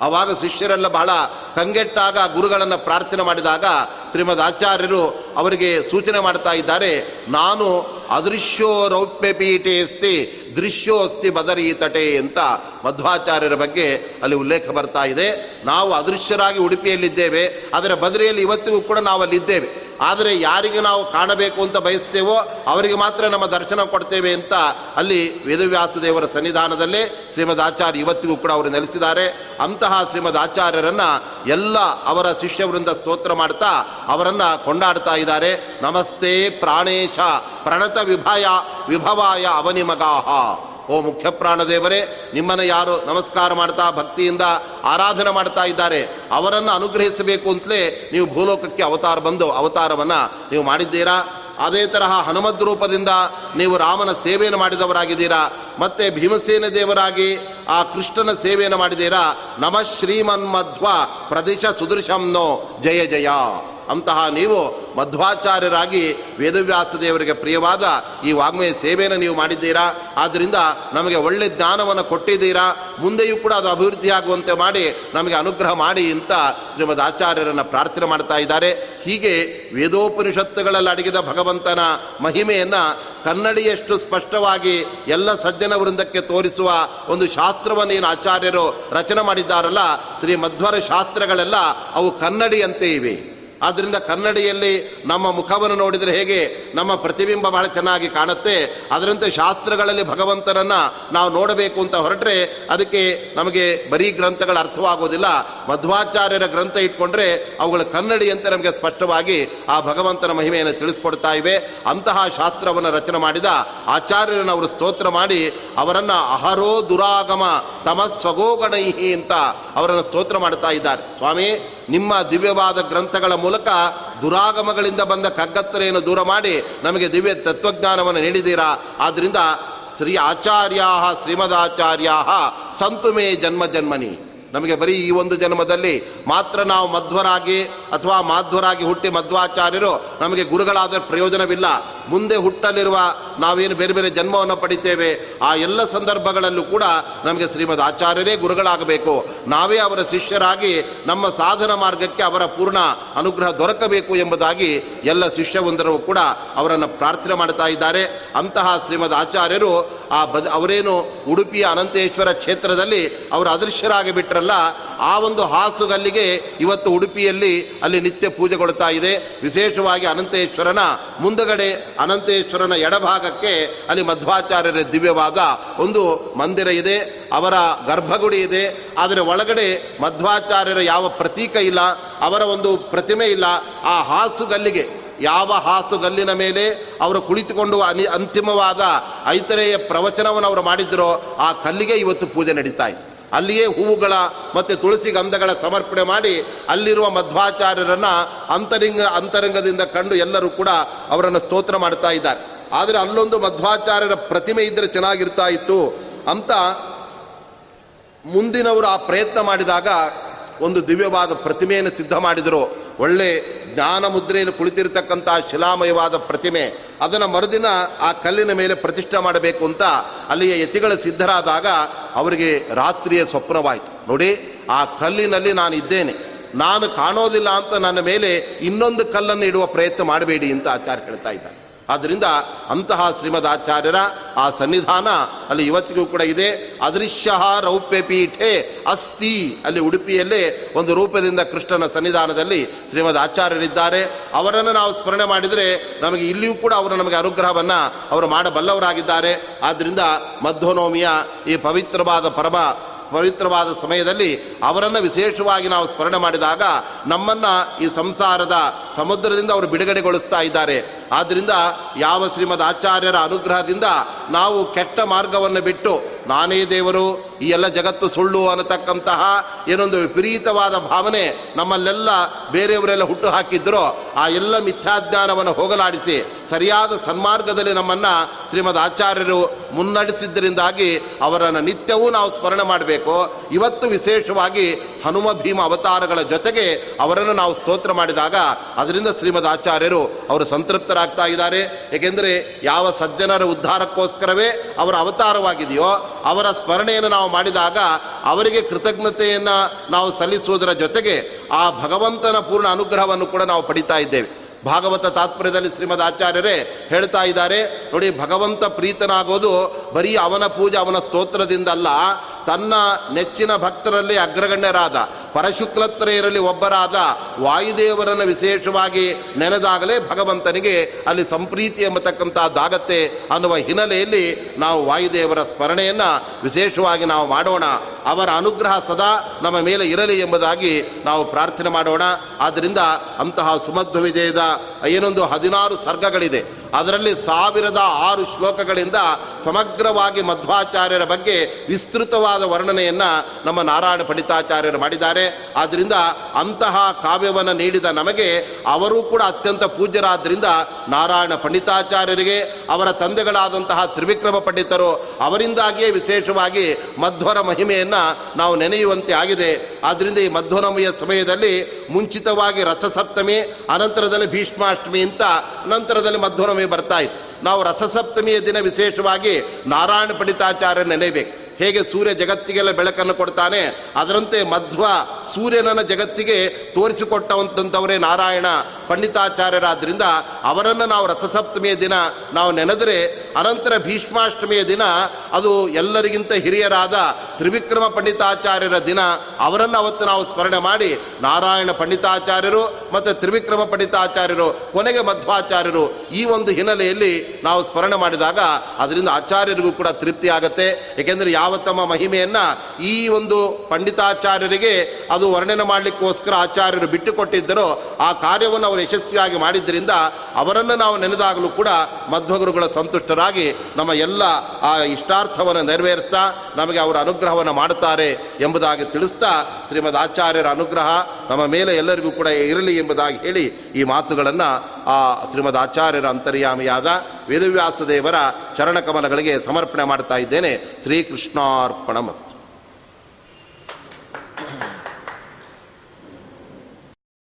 ಆವಾಗ ಶಿಷ್ಯರೆಲ್ಲ ಬಹಳ ಕಂಗೆಟ್ಟಾಗ ಗುರುಗಳನ್ನು ಪ್ರಾರ್ಥನೆ ಮಾಡಿದಾಗ ಶ್ರೀಮದ್ ಆಚಾರ್ಯರು ಅವರಿಗೆ ಸೂಚನೆ ಮಾಡ್ತಾ ಇದ್ದಾರೆ, ನಾನು ಅದೃಶ್ಯೋ ರೌಪ್ಯ ಪೀಠೆ ಅಸ್ತಿ ದೃಶ್ಯೋ ಅಸ್ತಿ ಬದರಿ ತಟೆ ಅಂತ ಮಧ್ವಾಚಾರ್ಯರ ಬಗ್ಗೆ ಅಲ್ಲಿ ಉಲ್ಲೇಖ ಬರ್ತಾ ಇದೆ. ನಾವು ಅದೃಶ್ಯರಾಗಿ ಉಡುಪಿಯಲ್ಲಿದ್ದೇವೆ, ಆದರೆ ಬದರಿಯಲ್ಲಿ ಇವತ್ತಿಗೂ ಕೂಡ ನಾವು ಅಲ್ಲಿದ್ದೇವೆ ಆದರೆ ಯಾರಿಗೆ ನಾವು ಕಾಣಬೇಕು ಅಂತ ಬಯಸ್ತೇವೋ ಅವರಿಗೆ ಮಾತ್ರ ನಮ್ಮ ದರ್ಶನ ಕೊಡ್ತೇವೆ ಅಂತ ಅಲ್ಲಿ ವೇದವ್ಯಾಸ ದೇವರ ಸನ್ನಿಧಾನದಲ್ಲೇ ಶ್ರೀಮದ್ ಆಚಾರ್ಯ ಇವತ್ತಿಗೂ ಕೂಡ ಅವರು ನೆಲೆಸಿದ್ದಾರೆ. ಅಂತಹ ಶ್ರೀಮದ್ ಆಚಾರ್ಯರನ್ನು ಎಲ್ಲ ಅವರ ಶಿಷ್ಯವೃಂದ ಸ್ತೋತ್ರ ಮಾಡ್ತಾ ಅವರನ್ನು ಕೊಂಡಾಡ್ತಾ ಇದ್ದಾರೆ. ನಮಸ್ತೆ ಪ್ರಾಣೇಶ ಪ್ರಣತ ವಿಭಾಯ ವಿಭವಾಯ ಅವನಿಮಗಾಹ. ಓ ಮುಖ್ಯ ಪ್ರಾಣದೇವರೇ ನಿಮ್ಮನ್ನು ಯಾರು ನಮಸ್ಕಾರ ಮಾಡ್ತಾ ಭಕ್ತಿಯಿಂದ ಆರಾಧನೆ ಮಾಡ್ತಾ ಇದ್ದಾರೆ, ಅವರನ್ನು ಅನುಗ್ರಹಿಸಬೇಕು ಅಂತಲೇ ನೀವು ಭೂಲೋಕಕ್ಕೆ ಅವತಾರ ಬಂದು ಅವತಾರವನ್ನು ನೀವು ಮಾಡಿದ್ದೀರಾ? ಅದೇ ತರಹ ಹನುಮದ್ ರೂಪದಿಂದ ನೀವು ರಾಮನ ಸೇವೆಯನ್ನು ಮಾಡಿದವರಾಗಿದ್ದೀರಾ? ಮತ್ತೆ ಭೀಮಸೇನ ದೇವರಾಗಿ ಆ ಕೃಷ್ಣನ ಸೇವೆಯನ್ನು ಮಾಡಿದ್ದೀರಾ? ನಮ ಶ್ರೀಮನ್ಮಧ್ವ ಪ್ರದೇಶ ಸುದೃಶಂನೋ, ಜಯ ಜಯ. ಅಂತಹ ನೀವು ಮಧ್ವಾಚಾರ್ಯರಾಗಿ ವೇದವ್ಯಾಸ ದೇವರಿಗೆ ಪ್ರಿಯವಾದ ಈ ವಾಗ್ಮಯ ಸೇವೆಯನ್ನು ನೀವು ಮಾಡಿದ್ದೀರಾ? ಆದ್ದರಿಂದ ನಮಗೆ ಒಳ್ಳೆ ಜ್ಞಾನವನ್ನು ಕೊಟ್ಟಿದ್ದೀರಾ? ಮುಂದೆಯೂ ಕೂಡ ಅದು ಅಭಿವೃದ್ಧಿಯಾಗುವಂತೆ ಮಾಡಿ ನಮಗೆ ಅನುಗ್ರಹ ಮಾಡಿ ಅಂತ ಶ್ರೀಮದ್ ಆಚಾರ್ಯರನ್ನು ಪ್ರಾರ್ಥನೆ ಮಾಡ್ತಾ ಇದ್ದಾರೆ. ಹೀಗೆ ವೇದೋಪನಿಷತ್ತುಗಳಲ್ಲಿ ಅಡಗಿದ ಭಗವಂತನ ಮಹಿಮೆಯನ್ನು ಕನ್ನಡಿಯಷ್ಟು ಸ್ಪಷ್ಟವಾಗಿ ಎಲ್ಲ ಸಜ್ಜನ ವೃಂದಕ್ಕೆ ತೋರಿಸುವ ಒಂದು ಶಾಸ್ತ್ರವನ್ನೇನು ಆಚಾರ್ಯರು ರಚನೆ ಮಾಡಿದ್ದಾರಲ್ಲ, ಶ್ರೀ ಮಧ್ವರ ಶಾಸ್ತ್ರಗಳೆಲ್ಲ ಅವು ಕನ್ನಡಿಯಂತೆ ಇವೆ. ಆದ್ದರಿಂದ ಕನ್ನಡಿಯಲ್ಲಿ ನಮ್ಮ ಮುಖವನ್ನು ನೋಡಿದರೆ ಹೇಗೆ? ನಮ್ಮ ಪ್ರತಿಬಿಂಬ ಬಹಳ ಚೆನ್ನಾಗಿ ಕಾಣುತ್ತೆ. ಅದರಂತೆ ಶಾಸ್ತ್ರಗಳಲ್ಲಿ ಭಗವಂತನನ್ನು ನಾವು ನೋಡಬೇಕು ಅಂತ ಹೊರಟ್ರೆ ಅದಕ್ಕೆ ನಮಗೆ ಬರೀ ಗ್ರಂಥಗಳ ಅರ್ಥವಾಗೋದಿಲ್ಲ ಮಧ್ವಾಚಾರ್ಯರ ಗ್ರಂಥ ಇಟ್ಕೊಂಡ್ರೆ ಅವುಗಳ ಕನ್ನಡಿಯಂತೆ ನಮಗೆ ಸ್ಪಷ್ಟವಾಗಿ ಆ ಭಗವಂತನ ಮಹಿಮೆಯನ್ನು ತಿಳಿಸ್ಕೊಡ್ತಾ ಇವೆ. ಅಂತಹ ಶಾಸ್ತ್ರವನ್ನು ರಚನೆ ಮಾಡಿದ ಆಚಾರ್ಯರನ್ನು ಅವರು ಸ್ತೋತ್ರ ಮಾಡಿ ಅವರನ್ನು ಅಹರೋ ದುರಾಗಮ ತಮ ಸ್ವಗೋಗಣೈಹಿ ಅಂತ ಅವರನ್ನು ಸ್ತೋತ್ರ ಮಾಡ್ತಾ ಇದ್ದಾರೆ. ಸ್ವಾಮಿ, ನಿಮ್ಮ ದಿವ್ಯವಾದ ಗ್ರಂಥಗಳ ಮೂಲಕ ದುರಾಗಮಗಳಿಂದ ಬಂದ ಕಗ್ಗತ್ತರೆಯನ್ನು ದೂರ ಮಾಡಿ ನಮಗೆ ದಿವ್ಯ ತತ್ವಜ್ಞಾನವನ್ನು ನೀಡಿದ್ದೀರಾ? ಆದ್ದರಿಂದ ಶ್ರೀ ಆಚಾರ್ಯ ಶ್ರೀಮದಾಚಾರ್ಯ ಸಂತು ಮೇ ಜನ್ಮ ಜನ್ಮನಿ. ನಮಗೆ ಬರೀ ಈ ಒಂದು ಜನ್ಮದಲ್ಲಿ ಮಾತ್ರ ನಾವು ಮಧ್ವರಾಗಿ ಅಥವಾ ಮಾಧ್ವರಾಗಿ ಹುಟ್ಟಿ ಮಧ್ವಾಚಾರ್ಯರು ನಮಗೆ ಗುರುಗಳಾದ ಪ್ರಯೋಜನವಿಲ್ಲ. ಮುಂದೆ ಹುಟ್ಟಲಿರುವ ನಾವೇನು ಬೇರೆ ಬೇರೆ ಜನ್ಮವನ್ನು ಪಡಿತೇವೆ, ಆ ಎಲ್ಲ ಸಂದರ್ಭಗಳಲ್ಲೂ ಕೂಡ ನಮಗೆ ಶ್ರೀಮದ್ ಆಚಾರ್ಯರೇ ಗುರುಗಳಾಗಬೇಕು. ನಾವೇ ಅವರ ಶಿಷ್ಯರಾಗಿ ನಮ್ಮ ಸಾಧನ ಮಾರ್ಗಕ್ಕೆ ಅವರ ಪೂರ್ಣ ಅನುಗ್ರಹ ದೊರಕಬೇಕು ಎಂಬುದಾಗಿ ಎಲ್ಲ ಶಿಷ್ಯವೊಂದರು ಕೂಡ ಅವರನ್ನು ಪ್ರಾರ್ಥನೆ ಮಾಡ್ತಾ ಇದ್ದಾರೆ. ಅಂತಹ ಶ್ರೀಮದ್ ಆಚಾರ್ಯರು ಆ ಬದ, ಅವರೇನು ಉಡುಪಿಯ ಅನಂತೇಶ್ವರ ಕ್ಷೇತ್ರದಲ್ಲಿ ಅವರು ಅದೃಶ್ಯರಾಗಿ ಬಿಟ್ಟರಲ್ಲ ಆ ಒಂದು ಹಾಸುಗಲ್ಲಿಗೆ ಇವತ್ತು ಉಡುಪಿಯಲ್ಲಿ ಅಲ್ಲಿ ನಿತ್ಯ ಪೂಜೆಗೊಳ್ತಾ ಇದೆ. ವಿಶೇಷವಾಗಿ ಅನಂತೇಶ್ವರನ ಮುಂದಗಡೆ ಅನಂತೇಶ್ವರನ ಎಡಭಾಗಕ್ಕೆ ಅಲ್ಲಿ ಮಧ್ವಾಚಾರ್ಯರ ದಿವ್ಯವಾದ ಒಂದು ಮಂದಿರ ಇದೆ, ಅವರ ಗರ್ಭಗುಡಿ ಇದೆ, ಆದರೆ ಒಳಗಡೆ ಮಧ್ವಾಚಾರ್ಯರ ಯಾವ ಪ್ರತೀಕ ಇಲ್ಲ, ಅವರ ಒಂದು ಪ್ರತಿಮೆ ಇಲ್ಲ. ಆ ಹಾಸುಗಲ್ಲಿಗೆ, ಯಾವ ಹಾಸುಗಲ್ಲಿನ ಮೇಲೆ ಅವರು ಕುಳಿತುಕೊಂಡು ಅನಿ ಅಂತಿಮವಾದ ಐತರೆಯ ಪ್ರವಚನವನ್ನು ಅವರು ಮಾಡಿದ್ದರೋ, ಆ ಕಲ್ಲಿಗೆ ಇವತ್ತು ಪೂಜೆ ನಡೀತಾ ಇತ್ತು. ಅಲ್ಲಿಯೇ ಹೂವುಗಳ ಮತ್ತು ತುಳಸಿ ಗಂಧಗಳ ಸಮರ್ಪಣೆ ಮಾಡಿ ಅಲ್ಲಿರುವ ಮಧ್ವಾಚಾರ್ಯರನ್ನು ಅಂತರಿಂಗ, ಅಂತರಂಗದಿಂದ ಕಂಡು ಎಲ್ಲರೂ ಕೂಡ ಅವರನ್ನು ಸ್ತೋತ್ರ ಮಾಡ್ತಾ ಇದ್ದಾರೆ. ಆದರೆ ಅಲ್ಲೊಂದು ಮಧ್ವಾಚಾರ್ಯರ ಪ್ರತಿಮೆ ಇದ್ದರೆ ಚೆನ್ನಾಗಿರ್ತಾ ಇತ್ತು ಅಂತ ಮುಂದಿನವರು ಆ ಪ್ರಯತ್ನ ಮಾಡಿದಾಗ ಒಂದು ದಿವ್ಯವಾದ ಪ್ರತಿಮೆಯನ್ನು ಸಿದ್ಧ ಮಾಡಿದರು. ಒಳ್ಳೆ ಜ್ಞಾನ ಮುದ್ರೆಯಲ್ಲಿ ಕುಳಿತಿರ್ತಕ್ಕಂಥ ಶಿಲಾಮಯವಾದ ಪ್ರತಿಮೆ, ಅದನ್ನು ಮರುದಿನ ಆ ಕಲ್ಲಿನ ಮೇಲೆ ಪ್ರತಿಷ್ಠೆ ಮಾಡಬೇಕು ಅಂತ ಅಲ್ಲಿಯ ಯತಿಗಳು ಸಿದ್ಧರಾದಾಗ ಅವರಿಗೆ ರಾತ್ರಿಯ ಸ್ವಪ್ನವಾಯಿತು. ನೋಡಿ, ಆ ಕಲ್ಲಿನಲ್ಲಿ ನಾನು ಇದ್ದೇನೆ ನಾನು ಕಾಣೋದಿಲ್ಲ ಅಂತ ನನ್ನ ಮೇಲೆ ಇನ್ನೊಂದು ಕಲ್ಲನ್ನು ಇಡುವ ಪ್ರಯತ್ನ ಮಾಡಬೇಡಿ ಅಂತ ಆಚಾರ್ಯ ಹೇಳ್ತಾ ಇದ್ದಾರೆ. ಆದ್ದರಿಂದ ಅಂತಹ ಶ್ರೀಮದ್ ಆಚಾರ್ಯರ ಆ ಸನ್ನಿಧಾನ ಅಲ್ಲಿ ಇವತ್ತಿಗೂ ಕೂಡ ಇದೆ. ಅದೃಶ್ಯ ರೌಪ್ಯ ಪೀಠೆ ಅಸ್ತಿ. ಅಲ್ಲಿ ಉಡುಪಿಯಲ್ಲೇ ಒಂದು ರೂಪದಿಂದ ಕೃಷ್ಣನ ಸನ್ನಿಧಾನದಲ್ಲಿ ಶ್ರೀಮದ್ ಆಚಾರ್ಯರಿದ್ದಾರೆ ಅವರನ್ನು ನಾವು ಸ್ಮರಣೆ ಮಾಡಿದರೆ ನಮಗೆ ಇಲ್ಲಿಯೂ ಕೂಡ ಅವರು ನಮಗೆ ಅನುಗ್ರಹವನ್ನು ಅವರು ಮಾಡಬಲ್ಲವರಾಗಿದ್ದಾರೆ. ಆದ್ದರಿಂದ ಮಧ್ವನವಮಿಯ ಈ ಪವಿತ್ರವಾದ ಪರಮ, ಪವಿತ್ರವಾದ ಸಮಯದಲ್ಲಿ ಅವರನ್ನು ವಿಶೇಷವಾಗಿ ನಾವು ಸ್ಮರಣೆ ಮಾಡಿದಾಗ ನಮ್ಮನ್ನು ಈ ಸಂಸಾರದ ಸಮುದ್ರದಿಂದ ಅವರು ಬಿಡುಗಡೆಗೊಳಿಸ್ತಾ ಇದ್ದಾರೆ. ಆದ್ದರಿಂದ ಯಾವ ಶ್ರೀಮದ್ ಆಚಾರ್ಯರ ಅನುಗ್ರಹದಿಂದ ನಾವು ಕೆಟ್ಟ ಮಾರ್ಗವನ್ನು ಬಿಟ್ಟು ನಾನೇ ದೇವರು, ಈ ಎಲ್ಲ ಜಗತ್ತು ಸುಳ್ಳು ಅನ್ನತಕ್ಕಂತಹ ಏನೊಂದು ವಿಪರೀತವಾದ ಭಾವನೆ ನಮ್ಮಲ್ಲೆಲ್ಲ ಬೇರೆಯವರೆಲ್ಲ ಹುಟ್ಟು ಹಾಕಿದ್ರೋ, ಆ ಎಲ್ಲ ಮಿಥ್ಯಾಜ್ಞಾನವನ್ನು ಹೋಗಲಾಡಿಸಿ ಸರಿಯಾದ ಸನ್ಮಾರ್ಗದಲ್ಲಿ ನಮ್ಮನ್ನು ಶ್ರೀಮದ್ ಆಚಾರ್ಯರು ಮುನ್ನಡೆಸಿದ್ದರಿಂದಾಗಿ ಅವರನ್ನು ನಿತ್ಯವೂ ನಾವು ಸ್ಮರಣೆ ಮಾಡಬೇಕು. ಇವತ್ತು ವಿಶೇಷವಾಗಿ ಹನುಮ ಭೀಮ ಅವತಾರಗಳ ಜೊತೆಗೆ ಅವರನ್ನು ನಾವು ಸ್ತೋತ್ರ ಮಾಡಿದಾಗ ಅದರಿಂದ ಶ್ರೀಮದ್ ಆಚಾರ್ಯರು ಅವರು ಸಂತೃಪ್ತರಾಗ್ತಾ ಇದ್ದಾರೆ. ಏಕೆಂದರೆ ಯಾವ ಸಜ್ಜನರ ಉದ್ಧಾರಕ್ಕೋಸ್ಕರವೇ ಅವರ ಅವತಾರವಾಗಿದೆಯೋ ಅವರ ಸ್ಮರಣೆಯನ್ನು ನಾವು ಮಾಡಿದಾಗ ಅವರಿಗೆ ಕೃತಜ್ಞತೆಯನ್ನು ನಾವು ಸಲ್ಲಿಸುವುದರ ಜೊತೆಗೆ ಆ ಭಗವಂತನ ಪೂರ್ಣ ಅನುಗ್ರಹವನ್ನು ಕೂಡ ನಾವು ಪಡಿತಾ ಇದ್ದೇವೆ. ಭಾಗವತ ತಾತ್ಪರ್ಯದಲ್ಲಿ ಶ್ರೀಮದ್ ಆಚಾರ್ಯರೇ ಹೇಳ್ತಾ ಇದ್ದಾರೆ. ನೋಡಿ ಭಗವಂತ ಪ್ರೀತನಾಗೋದು ಬರೀ ಅವನ ಪೂಜೆ ಅವನ ಸ್ತೋತ್ರದಿಂದಲ್ಲ ತನ್ನ ನೆಚ್ಚಿನ ಭಕ್ತರಲ್ಲಿ ಅಗ್ರಗಣ್ಯರಾದ ಪರಶುಕ್ಲತ್ರಯರಲ್ಲಿ ಒಬ್ಬರಾದ ವಾಯುದೇವರನ್ನು ವಿಶೇಷವಾಗಿ ನೆನೆದಾಗಲೇ ಭಗವಂತನಿಗೆ ಅಲ್ಲಿ ಸಂಪ್ರೀತಿ ಎಂಬತಕ್ಕಂಥದ್ದಾಗತ್ತೆ ಅನ್ನುವ ಹಿನ್ನೆಲೆಯಲ್ಲಿ ನಾವು ವಾಯುದೇವರ ಸ್ಮರಣೆಯನ್ನು ವಿಶೇಷವಾಗಿ ನಾವು ಮಾಡೋಣ. ಅವರ ಅನುಗ್ರಹ ಸದಾ ನಮ್ಮ ಮೇಲೆ ಇರಲಿ ಎಂಬುದಾಗಿ ನಾವು ಪ್ರಾರ್ಥನೆ ಮಾಡೋಣ. ಆದ್ದರಿಂದ ಅಂತಹ ಸುಮಧ್ವ ವಿಜಯದ ಏನೊಂದು ಹದಿನಾರು ಸರ್ಗಗಳಿದೆ. ಅದರಲ್ಲಿ ಸಾವಿರದ ಆರು ಶ್ಲೋಕಗಳಿಂದ ಸಮಗ್ರವಾಗಿ ಮಧ್ವಾಚಾರ್ಯರ ಬಗ್ಗೆ ವಿಸ್ತೃತವಾದ ವರ್ಣನೆಯನ್ನು ನಮ್ಮ ನಾರಾಯಣ ಪಂಡಿತಾಚಾರ್ಯರು ಮಾಡಿದ್ದಾರೆ. ಆದ್ದರಿಂದ ಅಂತಹ ಕಾವ್ಯವನ್ನು ನೀಡಿದ ನಮಗೆ ಅವರೂ ಕೂಡ ಅತ್ಯಂತ ಪೂಜ್ಯರಾದ್ದರಿಂದ ನಾರಾಯಣ ಪಂಡಿತಾಚಾರ್ಯರಿಗೆ, ಅವರ ತಂದೆಗಳಾದಂತಹ ತ್ರಿವಿಕ್ರಮ ಪಂಡಿತರು, ಅವರಿಂದಾಗಿಯೇ ವಿಶೇಷವಾಗಿ ಮಧ್ವರ ಮಹಿಮೆಯನ್ನು ನಾವು ನೆನೆಯುವಂತೆ ಆಗಿದೆ. ಆದ್ದರಿಂದ ಈ ಮಧ್ವನಮಿಯ ಸಮಯದಲ್ಲಿ ಮುಂಚಿತವಾಗಿ ರಥಸಪ್ತಮಿ, ಅನಂತರದಲ್ಲಿ ಭೀಷ್ಮಾಷ್ಟಮಿ ಅಂತ ನಂತರದಲ್ಲಿ ಮಧ್ವನಮಿ ಬರ್ತಾ ಇತ್ತು. ನಾವು ರಥಸಪ್ತಮಿಯ ದಿನ ವಿಶೇಷವಾಗಿ ನಾರಾಯಣ ಪಂಡಿತಾಚಾರ್ಯ ನೆನೆಯಬೇಕು. ಹೇಗೆ ಸೂರ್ಯ ಜಗತ್ತಿಗೆಲ್ಲ ಬೆಳಕನ್ನು ಕೊಡ್ತಾನೆ, ಅದರಂತೆ ಮಧ್ವ ಸೂರ್ಯನನ್ನು ಜಗತ್ತಿಗೆ ತೋರಿಸಿಕೊಟ್ಟವಂಥವರೇ ನಾರಾಯಣ ಪಂಡಿತಾಚಾರ್ಯರಾದ್ದರಿಂದ ಅವರನ್ನು ನಾವು ರಥಸಪ್ತಮಿಯ ದಿನ ನಾವು ನೆನೆದರೆ, ಅನಂತರ ಭೀಷ್ಮಾಷ್ಟಮಿಯ ದಿನ ಅದು ಎಲ್ಲರಿಗಿಂತ ಹಿರಿಯರಾದ ತ್ರಿವಿಕ್ರಮ ಪಂಡಿತಾಚಾರ್ಯರ ದಿನ. ಅವರನ್ನು ಅವತ್ತು ನಾವು ಸ್ಮರಣೆ ಮಾಡಿ ನಾರಾಯಣ ಪಂಡಿತಾಚಾರ್ಯರು ಮತ್ತು ತ್ರಿವಿಕ್ರಮ ಪಂಡಿತಾಚಾರ್ಯರು, ಕೊನೆಗೆ ಮಧ್ವಾಚಾರ್ಯರು ಈ ಒಂದು ಹಿನ್ನೆಲೆಯಲ್ಲಿ ನಾವು ಸ್ಮರಣೆ ಮಾಡಿದಾಗ ಅದರಿಂದ ಆಚಾರ್ಯರಿಗೂ ಕೂಡ ತೃಪ್ತಿ ಆಗುತ್ತೆ. ಏಕೆಂದರೆ ಯಾವ ತಮ್ಮ ಮಹಿಮೆಯನ್ನು ಈ ಒಂದು ಪಂಡಿತಾಚಾರ್ಯರಿಗೆ ಅದು ವರ್ಣನೆ ಮಾಡಲಿಕ್ಕೋಸ್ಕರ ಆಚಾರ್ಯರು ಬಿಟ್ಟುಕೊಟ್ಟಿದ್ದರೋ ಆ ಕಾರ್ಯವನ್ನು ಅವರು ಯಶಸ್ವಿಯಾಗಿ ಮಾಡಿದ್ದರಿಂದ ಅವರನ್ನು ನಾವು ನೆನೆದಾಗಲೂ ಕೂಡ ಮಧ್ವಗುರುಗಳ ಸಂತುಷ್ಟರಾಗಿ ನಮ್ಮ ಎಲ್ಲ ಆ ಪುರುಷಾರ್ಥವನ್ನು ನೆರವೇರ್ತಾ ನಮಗೆ ಅವರ ಅನುಗ್ರಹವನ್ನು ಮಾಡುತ್ತಾರೆ ಎಂಬುದಾಗಿ ತಿಳಿಸ್ತಾ ಶ್ರೀಮದ್ ಆಚಾರ್ಯರ ಅನುಗ್ರಹ ನಮ್ಮ ಮೇಲೆ ಎಲ್ಲರಿಗೂ ಕೂಡ ಇರಲಿ ಎಂಬುದಾಗಿ ಹೇಳಿ ಈ ಮಾತುಗಳನ್ನು ಆ ಶ್ರೀಮದ್ ಆಚಾರ್ಯರ ಅಂತರ್ಯಾಮಿಯಾದ ವೇದವ್ಯಾಸ ದೇವರ ಚರಣಕಮಲಗಳಿಗೆ ಸಮರ್ಪಣೆ ಮಾಡ್ತಾ ಇದ್ದೇನೆ. ಶ್ರೀಕೃಷ್ಣಾರ್ಪಣ ಮಸ್ತು